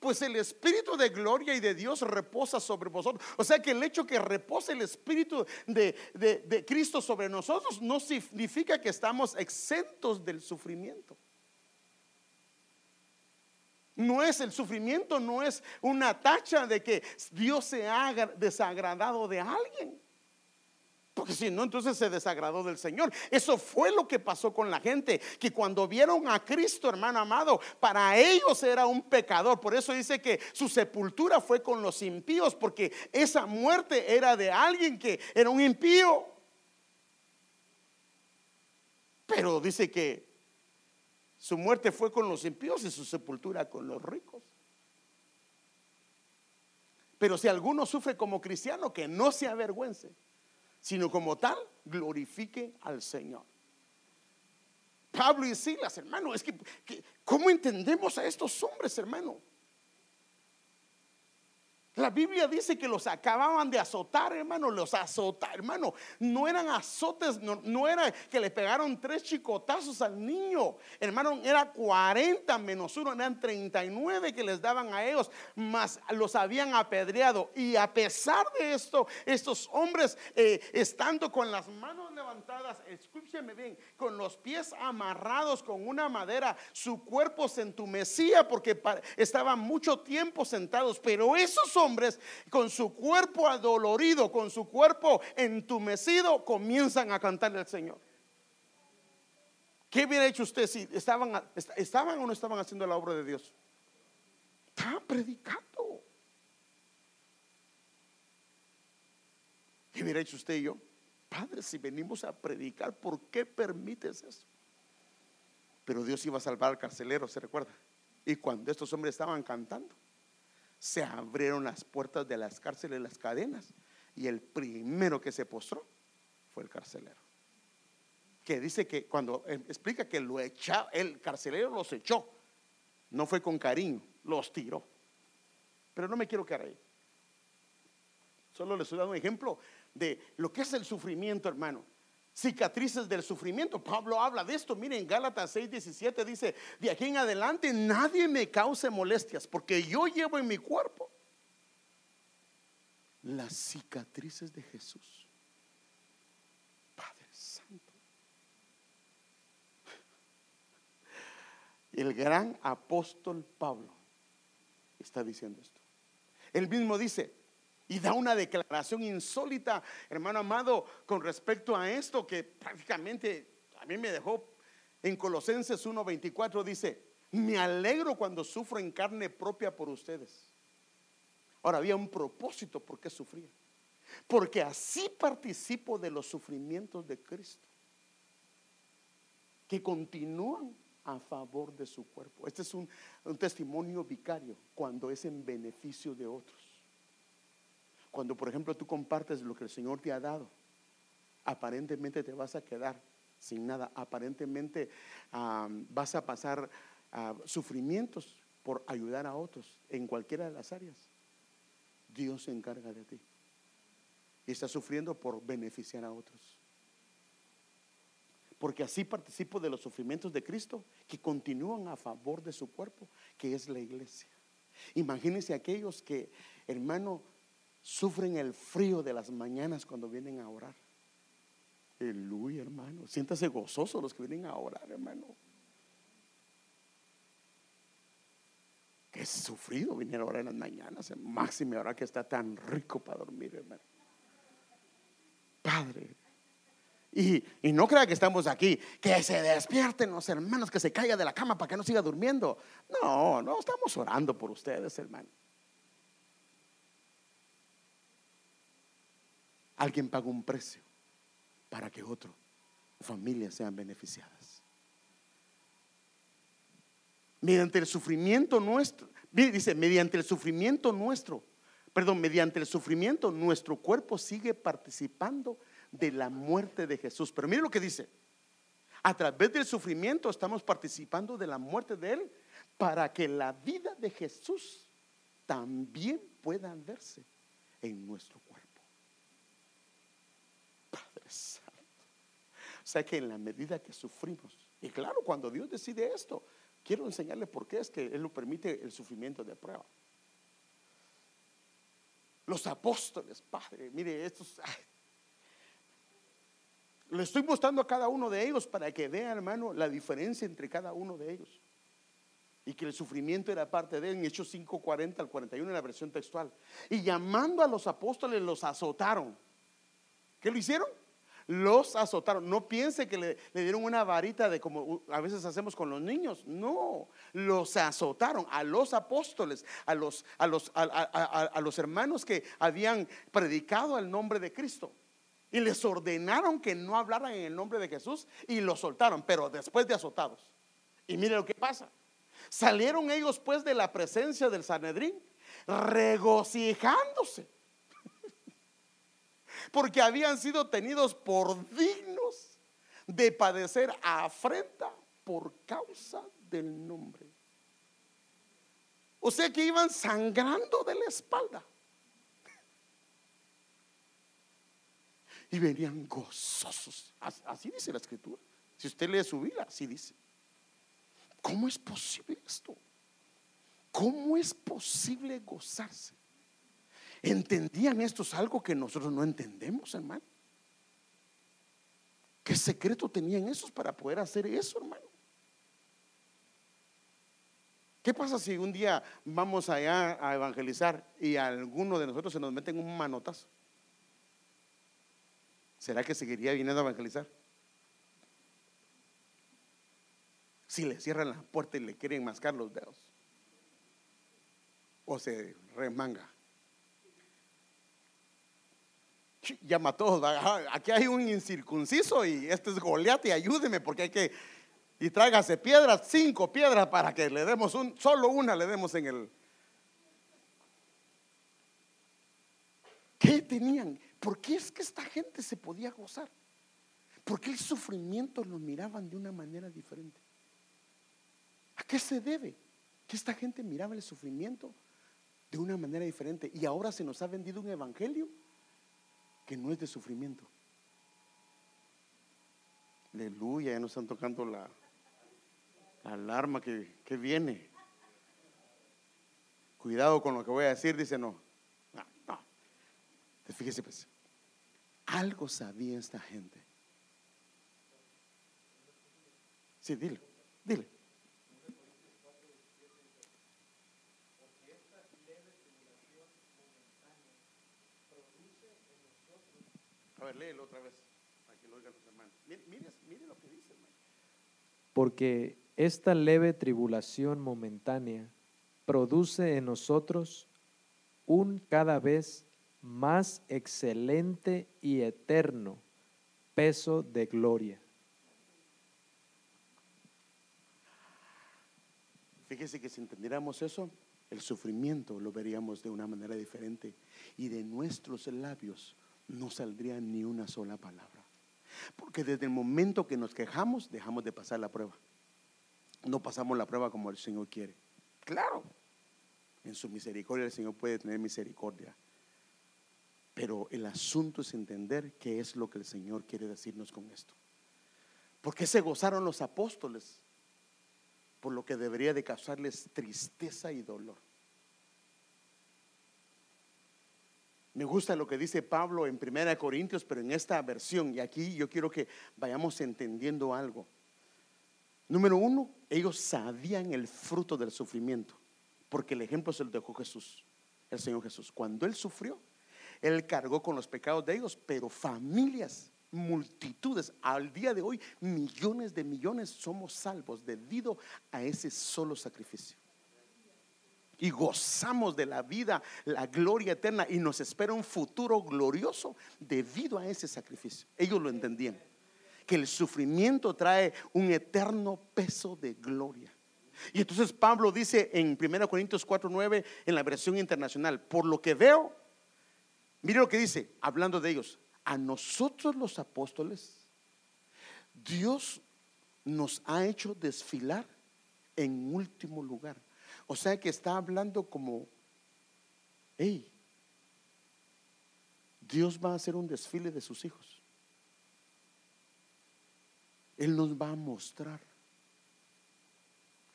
Pues el Espíritu de gloria y de Dios reposa sobre vosotros. O sea que el hecho que repose el Espíritu de, de Cristo sobre nosotros no significa que estamos exentos del sufrimiento. No es el sufrimiento, no es una tacha de que Dios se ha desagradado de alguien. Porque si no, entonces se desagradó del Señor. Eso fue lo que pasó con la gente, que cuando vieron a Cristo, hermano amado, para ellos era un pecador. Por eso dice que su sepultura fue con los impíos, porque esa muerte era de alguien que era un impío. Pero dice que su muerte fue con los impíos y su sepultura con los ricos. Pero si alguno sufre como cristiano, que no se avergüence sino como tal glorifique al Señor. Pablo y Silas, hermano, es que, ¿cómo entendemos a estos hombres, hermano? La Biblia dice que los acababan de azotar, hermano, los azotar, hermano. No eran azotes, no, era que le pegaron tres chicotazos al niño, hermano, era 40 menos uno, eran 39 que les daban a ellos, más los habían apedreado. Y a pesar de esto, estos hombres, eh, estando con las manos levantadas, escúcheme bien, con los pies amarrados con una madera, su cuerpo se entumecía porque estaban mucho tiempo sentados, pero esos hombres con su cuerpo adolorido, con su cuerpo entumecido, comienzan a cantarle al Señor. ¿Qué hubiera hecho usted si estaban, estaban o no estaban haciendo la obra de Dios? Estaban predicando. ¿Qué hubiera hecho usted y yo? Padre, si venimos a predicar, ¿por qué permites eso? Pero Dios iba a salvar al carcelero, ¿se recuerda? Y cuando estos hombres estaban cantando, se abrieron las puertas de las cárceles, las cadenas, y el primero que se postró fue el carcelero. Que dice que cuando eh, explica que lo echa, el carcelero los echó, no fue con cariño, los tiró. Pero no me quiero quedar ahí. Solo les estoy dando un ejemplo de lo que es el sufrimiento, hermano cicatrices del sufrimiento. Pablo habla de esto. Miren, Gálatas 6:17 dice, de aquí en adelante nadie me cause molestias, porque yo llevo en mi cuerpo las cicatrices de Jesús. Padre Santo. El gran apóstol Pablo está diciendo esto. Él mismo dice, y da una declaración insólita, hermano amado, con respecto a esto que prácticamente a mí me dejó en Colosenses 1:24 dice, "Me alegro cuando sufro en carne propia por ustedes." Ahora había un propósito por qué sufría. Porque así participo de los sufrimientos de Cristo, que continúan a favor de su cuerpo. Este es un, un testimonio vicario cuando es en beneficio de otros. Cuando, por ejemplo, tú compartes lo que el Señor te ha dado, aparentemente te vas a quedar sin nada. Aparentemente vas a pasar sufrimientos por ayudar a otros en cualquiera de las áreas. Dios se encarga de ti. Y estás sufriendo por beneficiar a otros. Porque así participo de los sufrimientos de Cristo que continúan a favor de su cuerpo, que es la iglesia. Imagínense aquellos que, hermano, sufren el frío de las mañanas cuando vienen a orar. Aleluya, hermano. Siéntase gozoso los que vienen a orar, hermano. Qué sufrido venir a orar en las mañanas, máximo ahora que está tan rico para dormir, hermano. Padre. Y, y no crea que estamos aquí, que se despierten los hermanos, que se caiga de la cama para que no siga durmiendo. No, no estamos orando por ustedes, hermano. Alguien paga un precio para que otro, familias sean beneficiadas. Mediante el sufrimiento nuestro, dice, mediante el sufrimiento nuestro, perdón, mediante el sufrimiento nuestro cuerpo sigue participando de la muerte de Jesús. Pero mire lo que dice, a través del sufrimiento estamos participando de la muerte de Él para que la vida de Jesús también pueda verse en nuestro cuerpo. O sea que en la medida que sufrimos, y claro, cuando Dios decide esto, quiero enseñarle por qué es que Él lo permite el sufrimiento de prueba. Los apóstoles, Padre, mire, estos... le estoy mostrando a cada uno de ellos para que vea, hermano, la diferencia entre cada uno de ellos. Y que el sufrimiento era parte de él en Hechos 5:40 al 41 en la versión textual. Y llamando a los apóstoles los azotaron. ¿Qué lo hicieron? Los azotaron. No piense que le, dieron una varita de como a veces hacemos con los niños. No, los azotaron a los apóstoles, a los, a los, a los hermanos que habían predicado el nombre de Cristo. Y les ordenaron que no hablaran en el nombre de Jesús y los soltaron, pero después de azotados. Y mire lo que pasa. Salieron ellos pues de la presencia del Sanedrín regocijándose porque habían sido tenidos por dignos de padecer afrenta por causa del nombre. O sea que iban sangrando de la espalda. Y venían gozosos. Así dice la escritura. Si usted lee su Biblia, así dice. ¿Cómo es posible esto? ¿Cómo es posible gozarse? ¿Entendían estos algo que nosotros no entendemos, hermano? ¿Qué secreto tenían esos para poder hacer eso, hermano? ¿Qué pasa si un día vamos allá a evangelizar y alguno de nosotros se nos meten un manotazo? ¿Será que seguiría viniendo a evangelizar? Si le cierran la puerta y le quieren mascar los dedos. O se remanga llama a todos. Aquí hay un incircunciso y este es Goliat y ayúdeme porque hay que. Y tráigase piedras, cinco piedras para que le demos un, solo una le demos en el. ¿Qué tenían? ¿Por qué es que esta gente se podía gozar? ¿Por qué el sufrimiento lo miraban de una manera diferente? ¿A qué se debe? Que esta gente miraba el sufrimiento de una manera diferente y ahora se nos ha vendido un evangelio que no es de sufrimiento. Aleluya, ya nos están tocando la, alarma que, que, viene. Cuidado con lo que voy a decir, dice no. No, no. Fíjese pues, algo sabía esta gente. Sí, dile, dile. Léelo otra vez, para que lo oigan los hermanos. Mire, mire, lo que dice, hermano. Porque esta leve tribulación momentánea produce en nosotros un cada vez más excelente y eterno peso de gloria. Fíjese que si entendiéramos eso, el sufrimiento lo veríamos de una manera diferente y de nuestros labios no saldría ni una sola palabra. Porque desde el momento que nos quejamos, dejamos de pasar la prueba. No pasamos la prueba como el Señor quiere. Claro, en su misericordia el Señor puede tener misericordia. Pero el asunto es entender qué es lo que el Señor quiere decirnos con esto. ¿Por qué se gozaron los apóstoles? Por lo que debería de causarles tristeza y dolor. Me gusta lo que dice Pablo en Primera Corintios, pero en esta versión, y aquí yo quiero que vayamos entendiendo algo. Número uno, ellos sabían el fruto del sufrimiento, porque el ejemplo se lo dejó Jesús, el Señor Jesús. Cuando Él sufrió, Él cargó con los pecados de ellos, pero familias, multitudes, al día de hoy, millones de millones somos salvos debido a ese solo sacrificio y gozamos de la vida, la gloria eterna y nos espera un futuro glorioso debido a ese sacrificio. Ellos lo entendían, que el sufrimiento trae un eterno peso de gloria. Y entonces Pablo dice en 1 Corintios 4:9 en la versión internacional, por lo que veo, mire lo que dice, hablando de ellos, a nosotros los apóstoles, Dios nos ha hecho desfilar en último lugar. O sea que está hablando como, hey, Dios va a hacer un desfile de sus hijos. Él nos va a mostrar,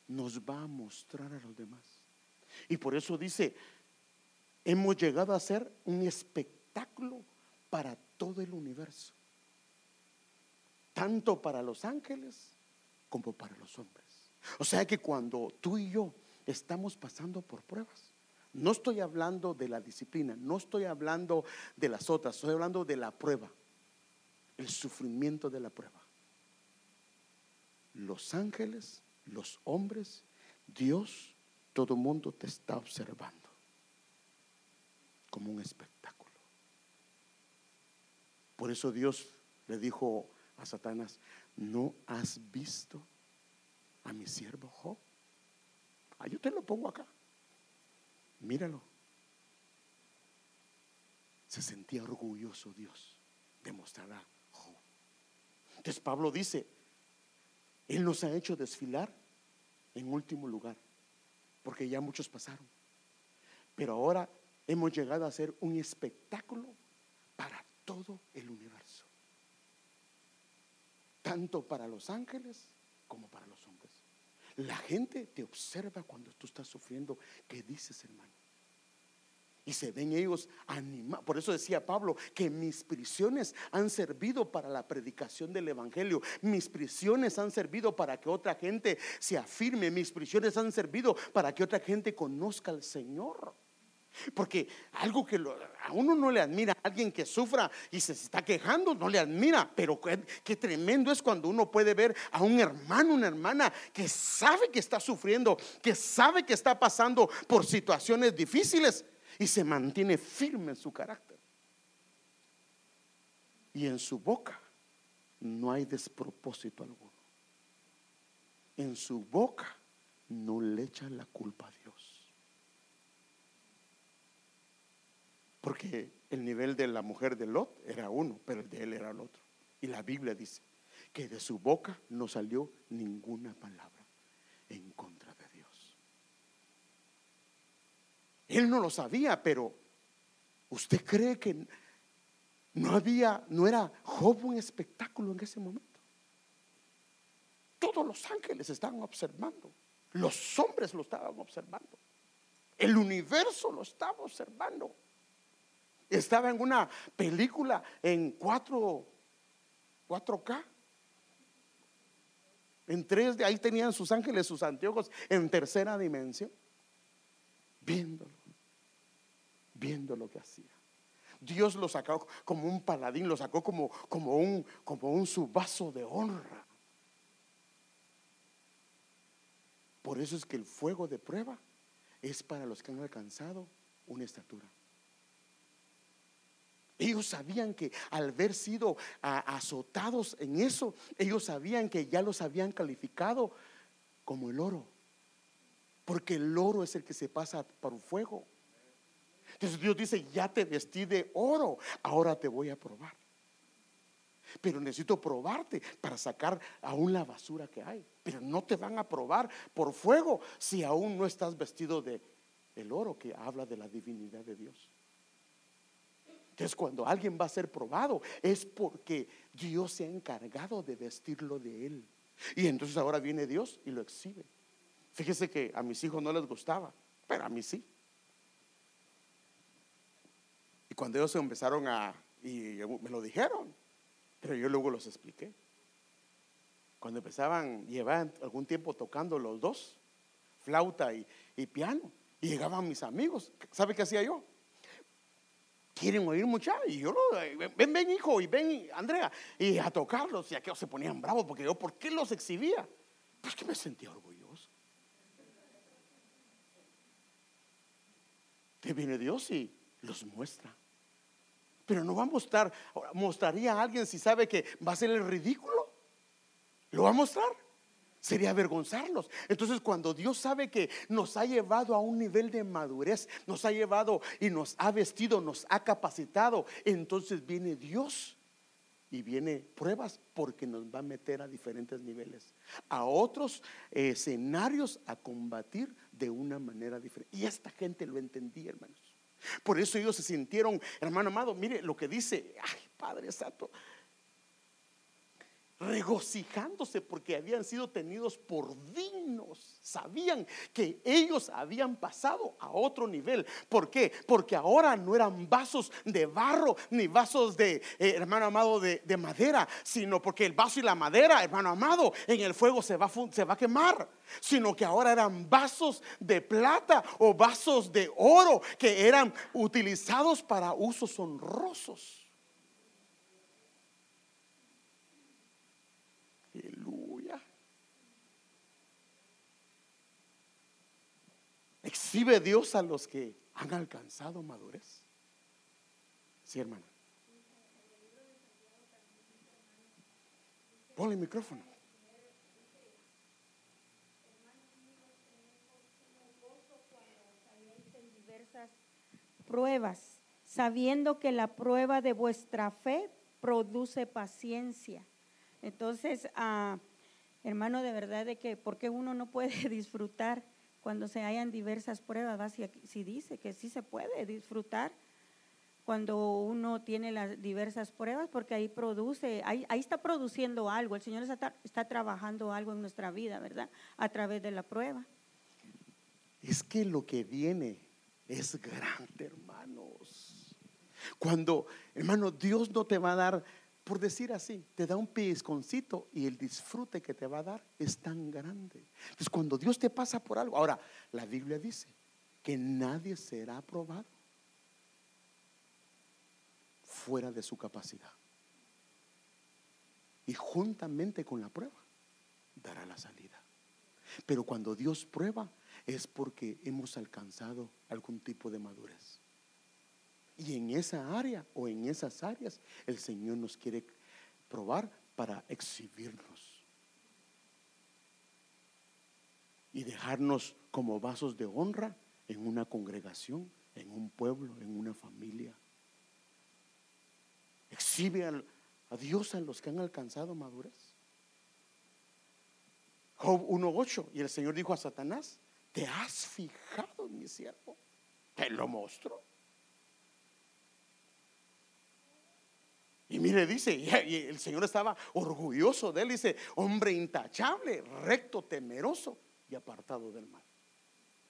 nos va a mostrar a los demás. Y por eso dice, hemos llegado a ser un espectáculo para todo el universo, tanto para los ángeles como para los hombres. O sea que cuando tú y yo estamos pasando por pruebas. No estoy hablando de la disciplina, no estoy hablando de las otras, estoy hablando de la prueba. el sufrimiento de la prueba. Los ángeles, los hombres, Dios, todo mundo te está observando como un espectáculo. Por eso Dios le dijo a Satanás, ¿no has visto a mi siervo Job? Ah, yo te lo pongo acá. Míralo. Se sentía orgulloso Dios de mostrar. Entonces Pablo dice, Él nos ha hecho desfilar en último lugar, porque ya muchos pasaron. Pero ahora hemos llegado a ser un espectáculo para todo el universo. Tanto para los ángeles como para los hombres. La gente te observa cuando tú estás sufriendo. ¿Qué dices, hermano? Y se ven ellos animados. Por eso decía Pablo que mis prisiones han servido para la predicación del Evangelio. Mis prisiones han servido para que otra gente se afirme. Mis prisiones han servido para que otra gente conozca al Señor. Porque algo que a uno no le admira, alguien que sufra y se está quejando, no le admira, pero qué, tremendo es cuando uno puede ver a un hermano, una hermana que sabe que está sufriendo, que sabe que está pasando por situaciones difíciles y se mantiene firme en su carácter. Y en su boca no hay despropósito alguno. En su boca no le echa la culpa a Dios. Porque el nivel de la mujer de Lot era uno, pero el de él era el otro. Y la Biblia dice que de su boca no salió ninguna palabra en contra de Dios. Él no lo sabía, pero ¿usted cree que no había, no era Job un espectáculo en ese momento? Todos los ángeles estaban observando, los hombres lo estaban observando, el universo lo estaba observando. Estaba en una película en 4, 4K. En 3 de ahí tenían sus ángeles, sus anteojos en tercera dimensión. Viéndolo. Viendo lo que hacía. Dios lo sacó como un paladín, lo sacó como, como, un, como un de honra. Por eso es que el fuego de prueba es para los que han alcanzado una estatura. Ellos sabían que al haber sido azotados en eso, ellos sabían que ya los habían calificado como el oro. Porque el oro es el que se pasa por fuego. Entonces Dios dice, ya te vestí de oro, ahora te voy a probar. Pero necesito probarte para sacar aún la basura que hay. Pero no te van a probar por fuego si aún no estás vestido de el oro que habla de la divinidad de Dios. Entonces cuando alguien va a ser probado es porque Dios se ha encargado de vestirlo de él. Y entonces ahora viene Dios y lo exhibe. Fíjese que a mis hijos no les gustaba, pero a mí sí. Y cuando ellos se empezaron a, y me lo dijeron, pero yo luego los expliqué. Cuando empezaban, llevaban algún tiempo tocando los dos, flauta y, y piano, y llegaban mis amigos, ¿sabe qué hacía yo? Quieren oír mucha y yo lo, eh, ven, ven hijo y ven Andrea y a tocarlos y aquellos se ponían bravos porque yo, ¿por qué los exhibía? Pues que me sentía orgulloso. Que viene Dios y los muestra. Pero no va a mostrar, mostraría a alguien si sabe que va a ser el ridículo. ¿Lo va a mostrar? Sería avergonzarlos. Entonces cuando Dios sabe que nos ha llevado a un nivel de madurez, nos ha llevado y nos ha vestido, nos ha capacitado, entonces viene Dios y viene pruebas porque nos va a meter a diferentes niveles, a otros escenarios a combatir de una manera diferente. Y esta gente lo entendía, hermanos. Por eso ellos se sintieron, hermano amado, mire lo que dice, ay, Padre Santo, regocijándose porque habían sido tenidos por dignos. Sabían que ellos habían pasado a otro nivel. ¿Por qué? Porque ahora no eran vasos de barro ni vasos de, eh, hermano amado, de, madera, sino porque el vaso y la madera, hermano amado, en el fuego se va, se va a quemar, sino que ahora eran vasos de plata o vasos de oro que eran utilizados para usos honrosos. ¿Exhibe Dios a los que han alcanzado madurez? Sí, hermano. Ponle el micrófono. pruebas, sabiendo que la prueba de vuestra fe produce paciencia. Entonces, ah, hermano, de verdad de que, porque uno no puede disfrutar cuando se hayan diversas pruebas? Si, si dice que sí se puede disfrutar cuando uno tiene las diversas pruebas, porque ahí produce, ahí, ahí está produciendo algo, el Señor está, está trabajando algo en nuestra vida, ¿verdad? A través de la prueba. Es que lo que viene es grande, hermanos. Cuando, hermano, Dios no te va a dar, por decir así, te da un pellizconcito y el disfrute que te va a dar es tan grande. Entonces, cuando Dios te pasa por algo, ahora, la Biblia dice que nadie será aprobado fuera de su capacidad. Y juntamente con la prueba, dará la salida. Pero cuando Dios prueba es porque hemos alcanzado algún tipo de madurez. Y en esa área o en esas áreas el Señor nos quiere probar para exhibirnos. Y dejarnos como vasos de honra en una congregación, en un pueblo, en una familia. Exhibe a Dios a los que han alcanzado madurez. Job 1.8 y el Señor dijo a Satanás, ¿te has fijado en mi siervo? Te lo mostró. Y mire, dice, y el Señor estaba orgulloso de él, dice, hombre intachable, recto, temeroso y apartado del mal.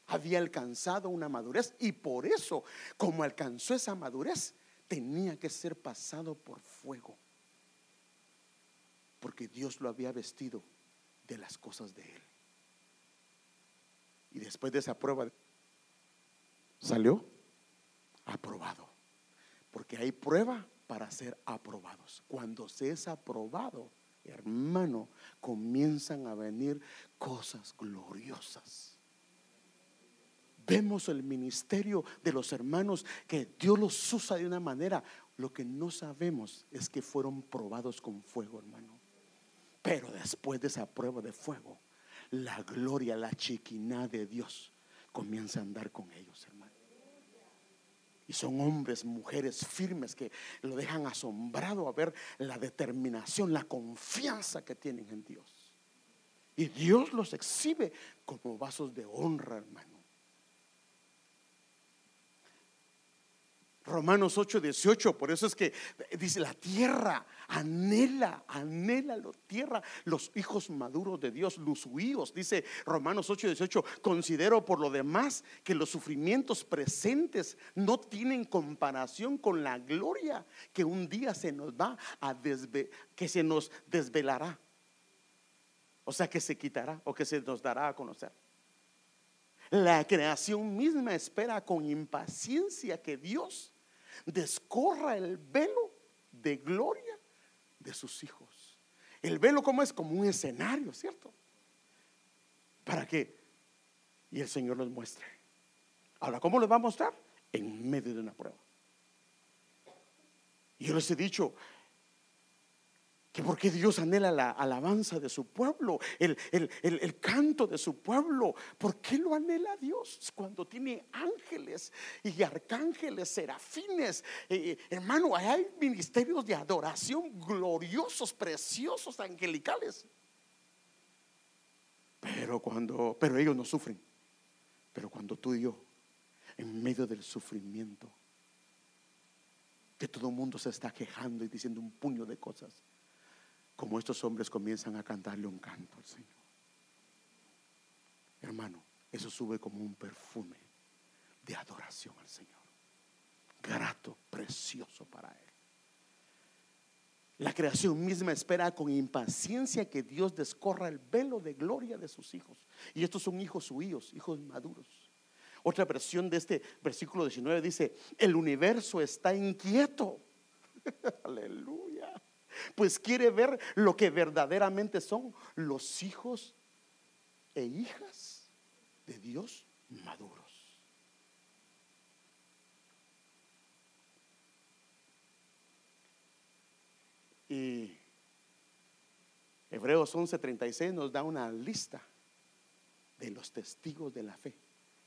Había alcanzado una madurez y por eso, como alcanzó esa madurez, tenía que ser pasado por fuego. Porque Dios lo había vestido de las cosas de él. Y después de esa prueba salió aprobado. Porque hay prueba para ser aprobados. Cuando se es aprobado, hermano, comienzan a venir cosas gloriosas. Vemos el ministerio de los hermanos que Dios los usa de una manera. Lo que no sabemos es que fueron probados con fuego, hermano. Pero después de esa prueba de fuego, la gloria, la chiquiná de Dios comienza a andar con ellos, hermano. Y son hombres, mujeres firmes que lo dejan asombrado a ver la determinación, la confianza que tienen en Dios. Y Dios los exhibe como vasos de honra, hermano. Romanos 8, 18, por eso es que dice la tierra anhela, anhela la tierra, los hijos maduros de Dios, los huíos, dice Romanos 8, 18, considero por lo demás que los sufrimientos presentes no tienen comparación con la gloria que un día se nos va a desve que se nos desvelará. O sea, que se quitará o que se nos dará a conocer. La creación misma espera con impaciencia que Dios descorra el velo de gloria de sus hijos. El velo como es como un escenario, ¿cierto? Para que y el Señor nos muestre. Ahora, ¿cómo les va a mostrar? En medio de una prueba. Yo les he dicho, que porque Dios anhela la alabanza de su pueblo, el, el- el- canto de su pueblo. ¿Por qué lo anhela Dios? Cuando tiene ángeles y arcángeles, serafines. Eh, hermano, hay ministerios de adoración gloriosos, preciosos, angelicales. Pero cuando, pero ellos no sufren. Pero cuando tú y yo, en medio del sufrimiento, que todo el mundo se está quejando y diciendo un puño de cosas, como estos hombres comienzan a cantarle un canto al Señor. Hermano, eso sube como un perfume de adoración al Señor. Grato, precioso para Él. La creación misma espera con impaciencia que Dios descorra el velo de gloria de sus hijos. Y estos son hijos suyos, hijos maduros. Otra versión de este versículo 19 dice, el universo está inquieto. Aleluya pues quiere ver lo que verdaderamente son los hijos e hijas de Dios maduros. Y Hebreos 11:36 nos da una lista de los testigos de la fe,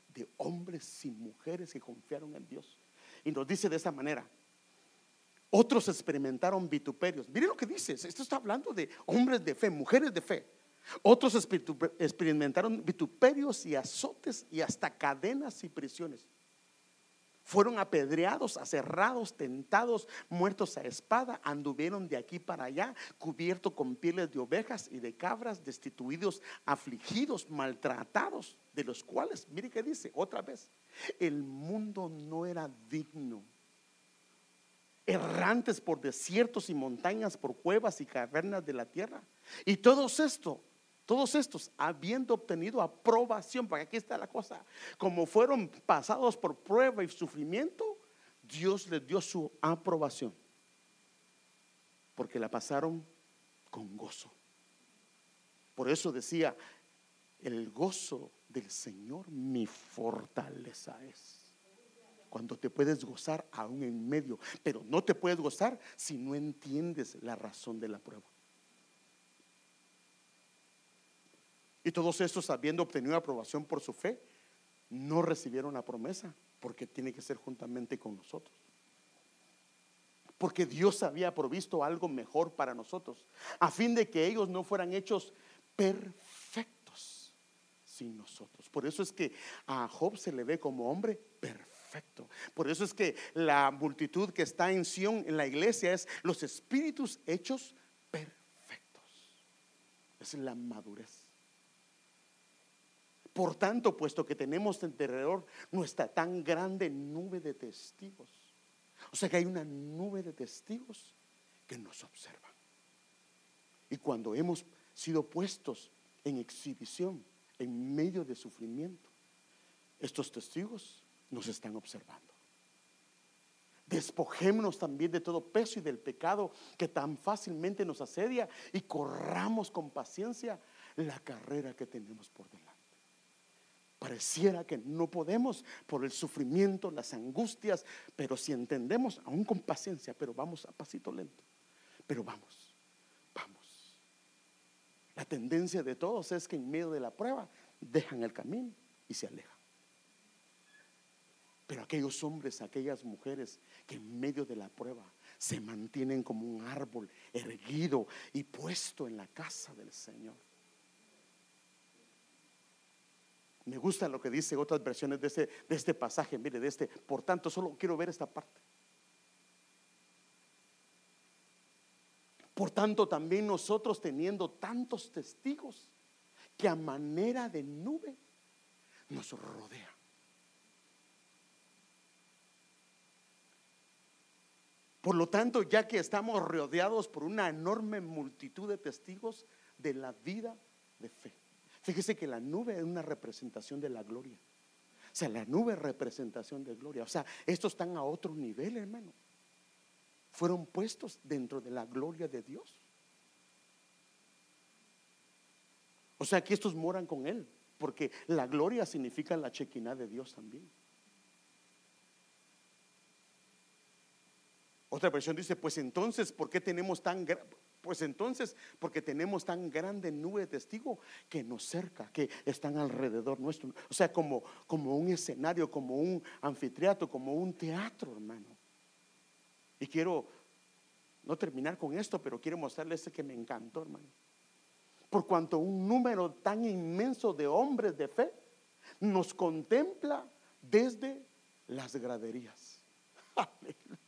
de hombres y mujeres que confiaron en Dios. Y nos dice de esa manera, otros experimentaron vituperios. Miren lo que dice, esto está hablando de hombres de fe, mujeres de fe. Otros experimentaron vituperios y azotes y hasta cadenas y prisiones. Fueron apedreados, aserrados, tentados, muertos a espada, anduvieron de aquí para allá, cubiertos con pieles de ovejas y de cabras, destituidos, afligidos, maltratados, de los cuales, mire que dice otra vez, el mundo no era digno. Errantes por desiertos y montañas, por cuevas y cavernas de la tierra. Y todos esto todos estos, habiendo obtenido aprobación, porque aquí está la cosa, como fueron pasados por prueba y sufrimiento, Dios les dio su aprobación, porque la pasaron con gozo. Por eso decía, el gozo del Señor mi fortaleza es. Cuando te puedes gozar aún en medio, pero no te puedes gozar si no entiendes la razón de la prueba. Y todos estos, habiendo obtenido aprobación por su fe, no recibieron la promesa, porque tiene que ser juntamente con nosotros. Porque Dios había provisto algo mejor para nosotros, a fin de que ellos no fueran hechos perfectos sin nosotros. Por eso es que a Job se le ve como hombre perfecto. Por eso es que la multitud que está en Sión, en la iglesia, es los espíritus hechos perfectos. Es la madurez. Por tanto, puesto que tenemos alrededor nuestra tan grande nube de testigos, o sea que hay una nube de testigos que nos observan. Y cuando hemos sido puestos en exhibición, en medio de sufrimiento, estos testigos nos están observando. Despojémonos también de todo peso y del pecado que tan fácilmente nos asedia y corramos con paciencia la carrera que tenemos por delante. Pareciera que no podemos por el sufrimiento, las angustias, pero si entendemos, aún con paciencia, pero vamos a pasito lento, pero vamos, vamos. La tendencia de todos es que en medio de la prueba dejan el camino y se alejan. Pero aquellos hombres, aquellas mujeres que en medio de la prueba se mantienen como un árbol erguido y puesto en la casa del Señor Me gusta lo que dice otras versiones de este, de este pasaje, mire, de este. Por tanto, solo quiero ver esta parte. Por tanto, también nosotros teniendo tantos testigos que a manera de nube nos rodea. Por lo tanto, ya que estamos rodeados por una enorme multitud de testigos de la vida de fe. Fíjese que la nube es una representación de la gloria. O sea, la nube es representación de gloria. O sea, estos están a otro nivel, hermano. Fueron puestos dentro de la gloria de Dios. O sea, que estos moran con Él, porque la gloria significa la chequina de Dios también. Otra versión dice, pues entonces, ¿por qué tenemos tan pues entonces, porque tenemos tan grande nube de testigos que nos cerca, que están alrededor nuestro. O sea, como, como un escenario, como un anfiteatro, como un teatro, hermano. Y quiero no terminar con esto, pero quiero mostrarles este que me encantó, hermano. Por cuanto un número tan inmenso de hombres de fe nos contempla desde las graderías. Aleluya.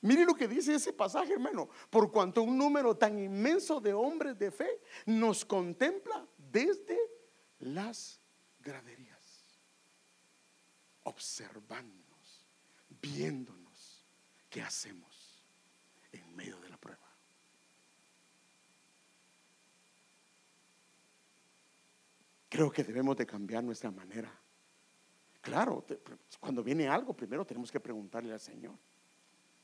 Mire lo que dice ese pasaje, hermano. Por cuanto un número tan inmenso de hombres de fe nos contempla desde las graderías, observándonos, viéndonos qué hacemos en medio de la prueba. Creo que debemos de cambiar nuestra manera. Claro, cuando viene algo, primero tenemos que preguntarle al Señor.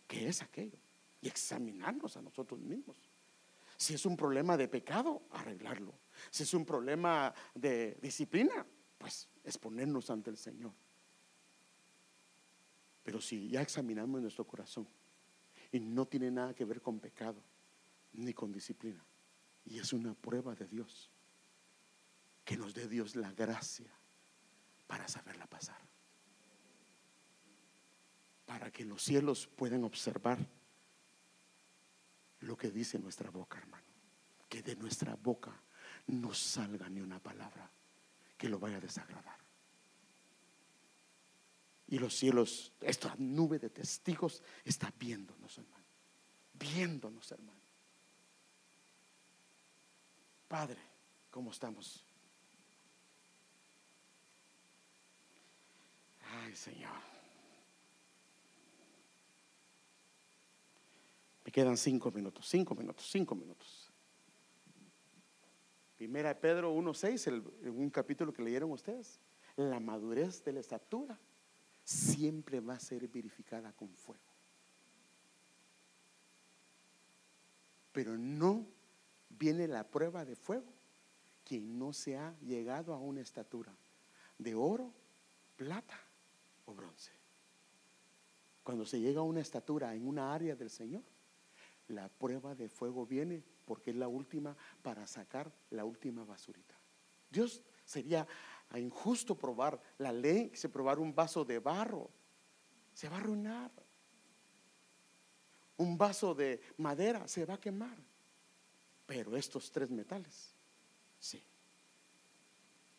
¿Qué es aquello? Y examinarnos a nosotros mismos. Si es un problema de pecado, arreglarlo. Si es un problema de disciplina, pues exponernos ante el Señor. Pero si ya examinamos nuestro corazón Y no tiene nada que ver con pecado ni con disciplina. Y es una prueba de Dios. Que nos dé Dios la gracia para saberla pasar. Para que los cielos puedan observar lo que dice nuestra boca, hermano. Que de nuestra boca no salga ni una palabra que lo vaya a desagradar. Y los cielos, esta nube de testigos está viéndonos, hermano. Viéndonos, hermano. Padre, ¿cómo estamos? Ay, Señor. Quedan cinco minutos, cinco minutos, cinco minutos. Primera de Pedro 1.6, un capítulo que leyeron ustedes. La madurez de la estatura siempre va a ser verificada con fuego. Pero no viene la prueba de fuego quien no se ha llegado a una estatura de oro, plata o bronce. Cuando se llega a una estatura en una área del Señor, la prueba de fuego viene porque es la última para sacar la última basurita. Dios sería injusto probar la ley, se probar un vaso de barro, se va a arruinar. Un vaso de madera se va a quemar. Pero estos tres metales, sí.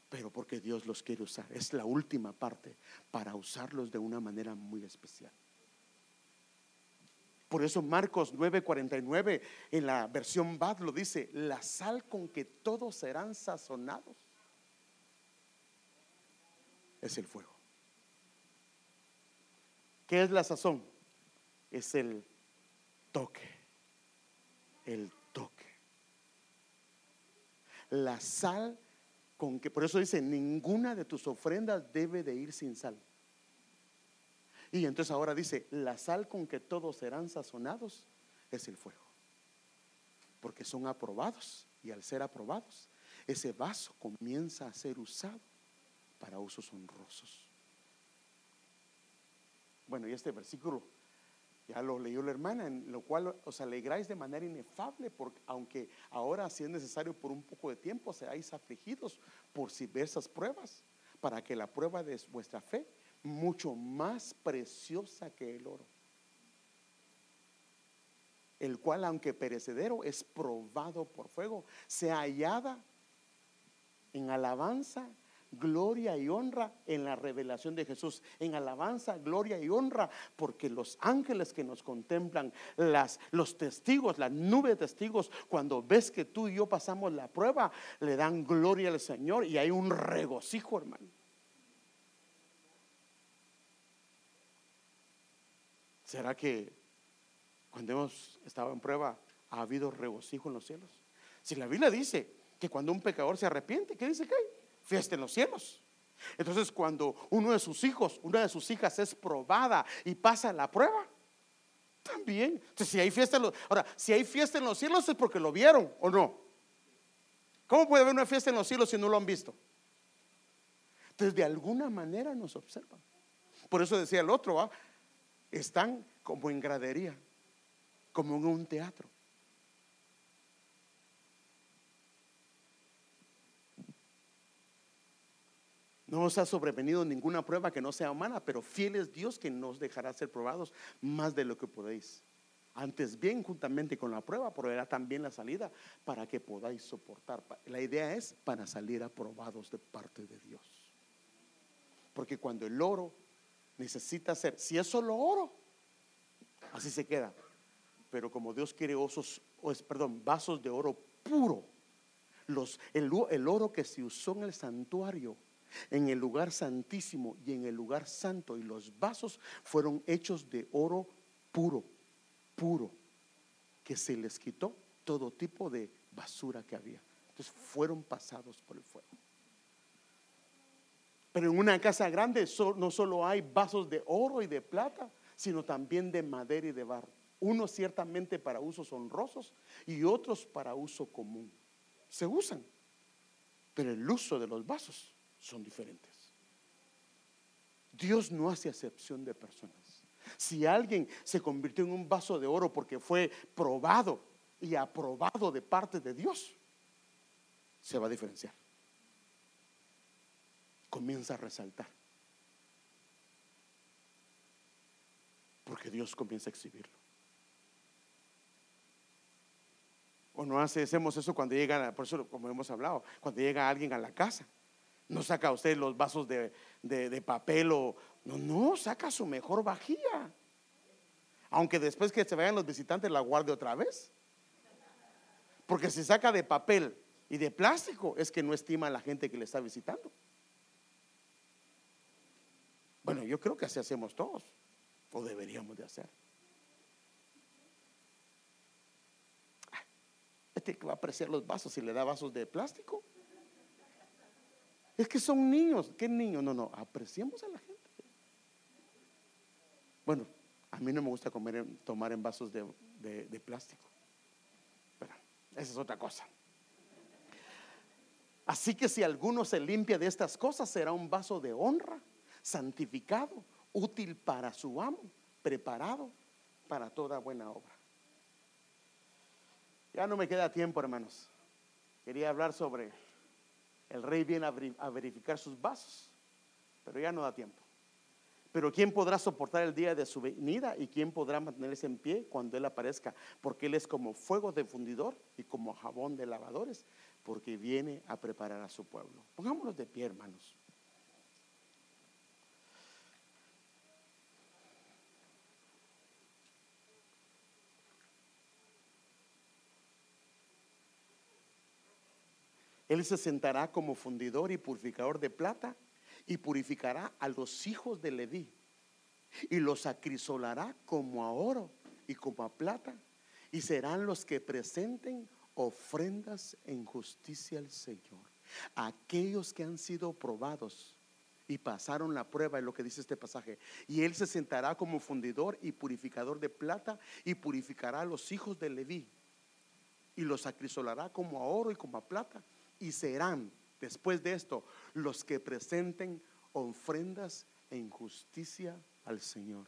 Pero porque Dios los quiere usar. Es la última parte para usarlos de una manera muy especial. Por eso Marcos 9:49 en la versión Bad lo dice, la sal con que todos serán sazonados es el fuego. ¿Qué es la sazón? Es el toque, el toque. La sal con que, por eso dice, ninguna de tus ofrendas debe de ir sin sal. Y entonces ahora dice, la sal con que todos serán sazonados es el fuego. Porque son aprobados y al ser aprobados, ese vaso comienza a ser usado para usos honrosos. Bueno, y este versículo ya lo leyó la hermana, en lo cual os alegráis de manera inefable, porque aunque ahora si es necesario por un poco de tiempo seáis afligidos por diversas pruebas, para que la prueba de vuestra fe, mucho más preciosa que el oro, el cual aunque perecedero es probado por fuego, sea hallada en alabanza gloria y honra en la revelación de Jesús, en alabanza, gloria y honra, porque los ángeles que nos contemplan, las, los testigos, la nube de testigos, cuando ves que tú y yo pasamos la prueba, le dan gloria al Señor y hay un regocijo, hermano. ¿Será que cuando hemos estado en prueba ha habido regocijo en los cielos? Si la Biblia dice que cuando un pecador se arrepiente, ¿qué dice que hay? fiesta en los cielos. Entonces, cuando uno de sus hijos, una de sus hijas es probada y pasa la prueba, también. Entonces, si hay fiesta en los, ahora, si hay fiesta en los cielos es porque lo vieron o no. ¿Cómo puede haber una fiesta en los cielos si no lo han visto? Entonces, de alguna manera nos observan. Por eso decía el otro, están como en gradería, como en un teatro. No os ha sobrevenido ninguna prueba que no sea humana, pero fiel es Dios que nos dejará ser probados más de lo que podéis. Antes bien, juntamente con la prueba, proveerá también la salida para que podáis soportar. La idea es para salir aprobados de parte de Dios. Porque cuando el oro necesita ser, si es solo oro, así se queda. Pero como Dios quiere osos, perdón, vasos de oro puro, los, el, el oro que se usó en el santuario en el lugar santísimo y en el lugar santo. Y los vasos fueron hechos de oro puro, puro, que se les quitó todo tipo de basura que había. Entonces fueron pasados por el fuego. Pero en una casa grande no solo hay vasos de oro y de plata, sino también de madera y de barro. Unos ciertamente para usos honrosos y otros para uso común. Se usan, pero el uso de los vasos son diferentes. Dios no hace acepción de personas. Si alguien se convirtió en un vaso de oro porque fue probado y aprobado de parte de Dios, se va a diferenciar. Comienza a resaltar. Porque Dios comienza a exhibirlo. O no hacemos eso cuando llega, por eso como hemos hablado, cuando llega alguien a la casa. No saca usted los vasos de, de papel o... No, no, saca su mejor vajilla. Aunque después que se vayan los visitantes la guarde otra vez. Porque si saca de papel y de plástico es que no estima a la gente que le está visitando. Bueno, yo creo que así hacemos todos, o deberíamos de hacer. Este que va a apreciar los vasos si le da vasos de plástico. Es que son niños. ¿Qué niños? No, no, apreciemos a la gente. Bueno, a mí no me gusta comer, tomar en vasos de, de plástico. Pero esa es otra cosa. Así que si alguno se limpia de estas cosas, será un vaso de honra, santificado, útil para su amo, preparado para toda buena obra. Ya no me queda tiempo, hermanos. Quería hablar sobre el rey viene a verificar sus vasos, pero ya no da tiempo. Pero ¿quién podrá soportar el día de su venida y quién podrá mantenerse en pie cuando Él aparezca? Porque Él es como fuego de fundidor y como jabón de lavadores, porque viene a preparar a su pueblo. Pongámonos de pie, hermanos. Él se sentará como fundidor y purificador de plata y purificará a los hijos de Leví y los acrisolará como a oro y como a plata y serán los que presenten ofrendas en justicia al Señor. Aquellos que han sido probados y pasaron la prueba, es lo que dice este pasaje. Y él se sentará como fundidor y purificador de plata y purificará a los hijos de Leví y los acrisolará como a oro y como a plata y serán después de esto los que presenten ofrendas en justicia al Señor.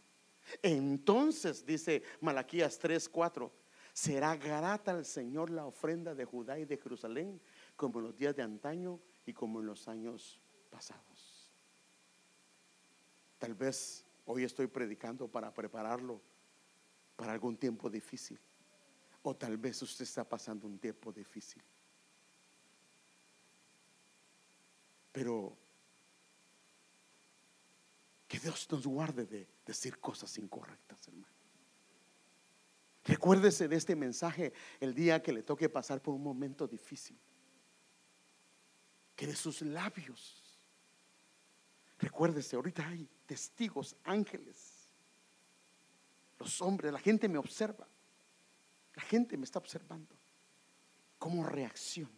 Entonces, dice Malaquías 3, 4, será grata al Señor la ofrenda de Judá y de Jerusalén, como en los días de antaño y como en los años pasados. Tal vez hoy estoy predicando para prepararlo para algún tiempo difícil. O tal vez usted está pasando un tiempo difícil. Pero que Dios nos guarde de decir cosas incorrectas, hermano. Recuérdese de este mensaje el día que le toque pasar por un momento difícil. Que de sus labios, recuérdese, ahorita hay testigos, ángeles, los hombres, la gente me observa, la gente me está observando, cómo reacciono,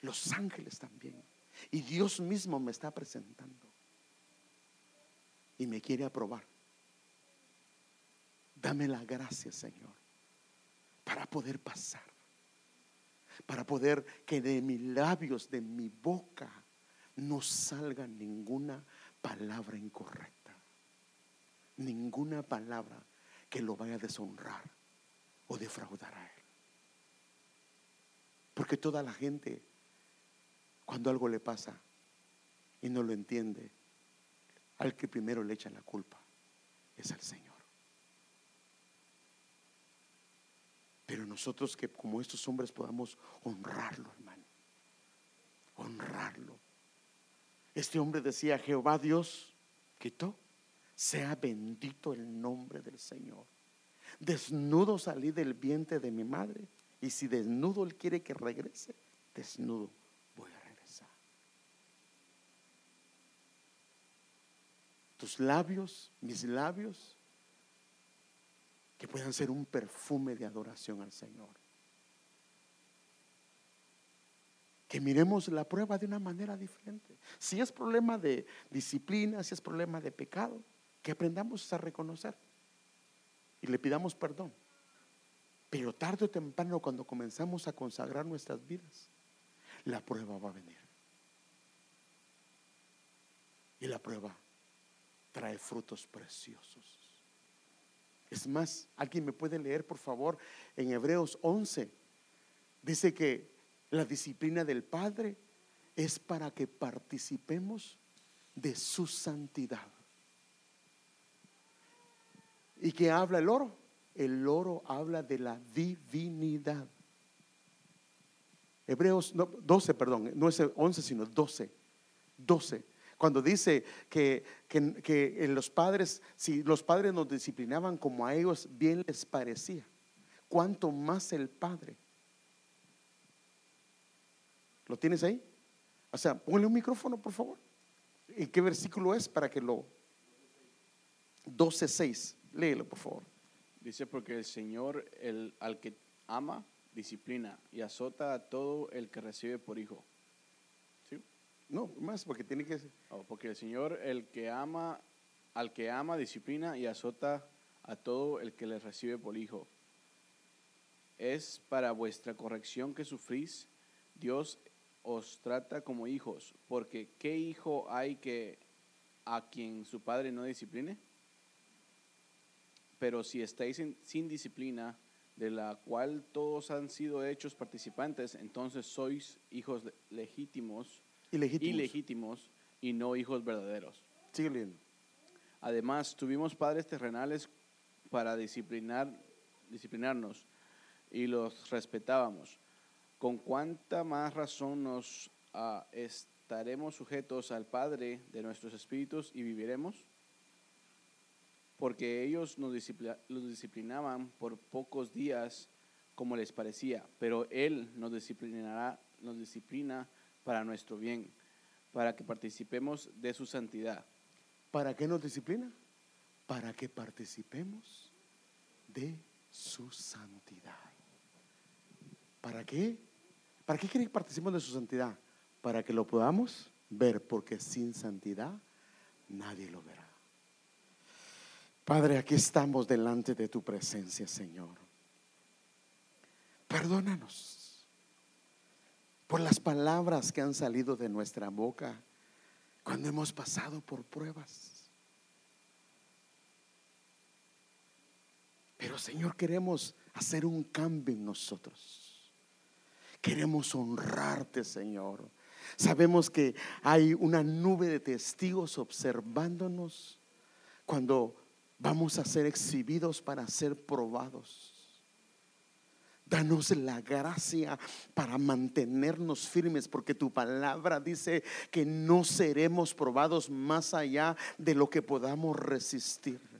los ángeles también. Y Dios mismo me está presentando. Y me quiere aprobar. Dame la gracia, Señor, para poder pasar. Para poder que de mis labios, de mi boca, no salga ninguna palabra incorrecta. Ninguna palabra que lo vaya a deshonrar o defraudar a Él. Porque toda la gente cuando algo le pasa y no lo entiende, al que primero le echa la culpa es al Señor. Pero nosotros que como estos hombres podamos honrarlo, hermano. Honrarlo. Este hombre decía, Jehová Dios quitó, sea bendito el nombre del Señor. Desnudo salí del vientre de mi madre y si desnudo él quiere que regrese, desnudo tus labios, mis labios, que puedan ser un perfume de adoración al Señor. Que miremos la prueba de una manera diferente. Si es problema de disciplina, si es problema de pecado, que aprendamos a reconocer y le pidamos perdón. Pero tarde o temprano, cuando comenzamos a consagrar nuestras vidas, la prueba va a venir. Y la prueba trae frutos preciosos. Es más, alguien me puede leer, por favor, en Hebreos 11. Dice que la disciplina del Padre es para que participemos de su santidad. ¿Y qué habla el oro? El oro habla de la divinidad. Hebreos 12, perdón, no es 11, sino 12. 12. Cuando dice que, que, los padres, si los padres nos disciplinaban como a ellos bien les parecía, ¿cuánto más el Padre? ¿Lo tienes ahí? O sea, ponle un micrófono, por favor. ¿Y qué versículo es para que lo... 12.6. Léelo, por favor. Dice, porque el Señor, el, al que ama, disciplina y azota a todo el que recibe por hijo. No, más, porque tiene que ser. Oh, porque el Señor, el que ama, al que ama, disciplina y azota a todo el que le recibe por hijo. Es para vuestra corrección que sufrís. Dios os trata como hijos, porque ¿qué hijo hay que a quien su padre no discipline? Pero si estáis sin disciplina, de la cual todos han sido hechos participantes, entonces sois hijos legítimos, y legítimos y, no hijos verdaderos. Sigue Además, tuvimos padres terrenales para disciplinar, disciplinarnos y los respetábamos. ¿Con cuánta más razón nos ah, estaremos sujetos al Padre de nuestros espíritus y viviremos? porque ellos nos los disciplinaban por pocos días como les parecía, pero Él nos disciplinará, nos disciplina para nuestro bien, para que participemos de su santidad. ¿Para qué nos disciplina? Para que participemos de su santidad. ¿Para qué? ¿Para qué quiere que participemos de su santidad? Para que lo podamos ver, porque sin santidad nadie lo verá. Padre, aquí estamos delante de tu presencia, Señor. Perdónanos por las palabras que han salido de nuestra boca cuando hemos pasado por pruebas. Pero Señor, queremos hacer un cambio en nosotros. Queremos honrarte, Señor. Sabemos que hay una nube de testigos observándonos cuando vamos a ser exhibidos para ser probados. Danos la gracia para mantenernos firmes, porque tu palabra dice que no seremos probados más allá de lo que podamos resistir.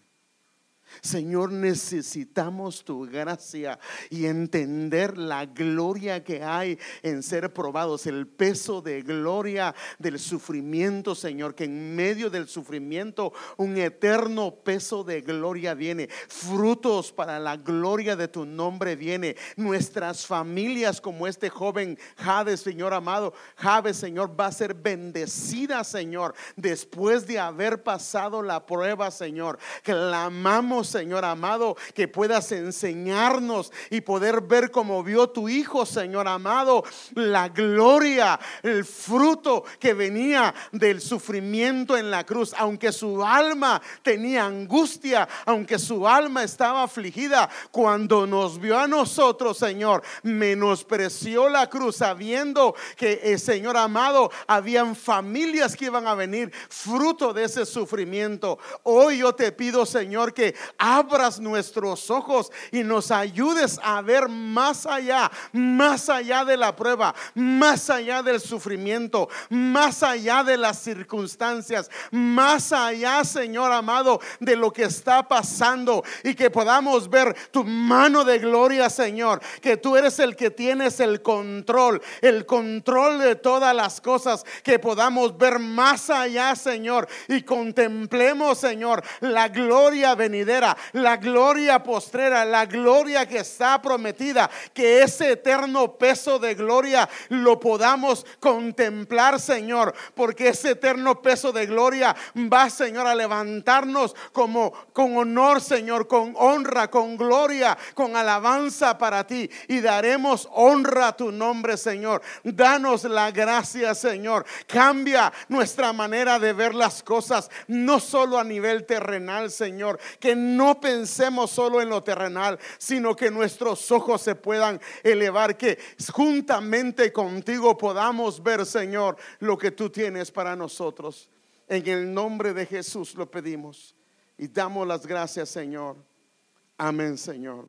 Señor, necesitamos tu gracia y entender la gloria que hay en ser probados, el peso de gloria del sufrimiento, Señor, que en medio del sufrimiento un eterno peso de gloria viene, frutos para la gloria de tu nombre viene, nuestras familias como este joven Jade, Señor amado, Jade, Señor, va a ser bendecida, Señor, después de haber pasado la prueba, Señor, clamamos Señor amado, que puedas enseñarnos y poder ver como vio tu Hijo, Señor amado, la gloria, el fruto que venía del sufrimiento en la cruz, aunque su alma tenía angustia, aunque su alma estaba afligida, cuando nos vio a nosotros, Señor, menospreció la cruz, sabiendo que, eh, Señor amado, habían familias que iban a venir fruto de ese sufrimiento. Hoy yo te pido, Señor, que abras nuestros ojos y nos ayudes a ver más allá, más allá de la prueba, más allá del sufrimiento, más allá de las circunstancias, más allá, Señor amado, de lo que está pasando y que podamos ver tu mano de gloria, Señor, que tú eres el que tienes el control, el control de todas las cosas, que podamos ver más allá, Señor, y contemplemos, Señor, la gloria venidera la gloria postrera, la gloria que está prometida, que ese eterno peso de gloria lo podamos contemplar, Señor, porque ese eterno peso de gloria va, Señor, a levantarnos como con honor, Señor, con honra, con gloria, con alabanza para ti y daremos honra a tu nombre, Señor. Danos la gracia, Señor. Cambia nuestra manera de ver las cosas, no solo a nivel terrenal, Señor, que no pensemos solo en lo terrenal, sino que nuestros ojos se puedan elevar, que juntamente contigo podamos ver, Señor, lo que tú tienes para nosotros. En el nombre de Jesús lo pedimos y damos las gracias, Señor. Amén, Señor.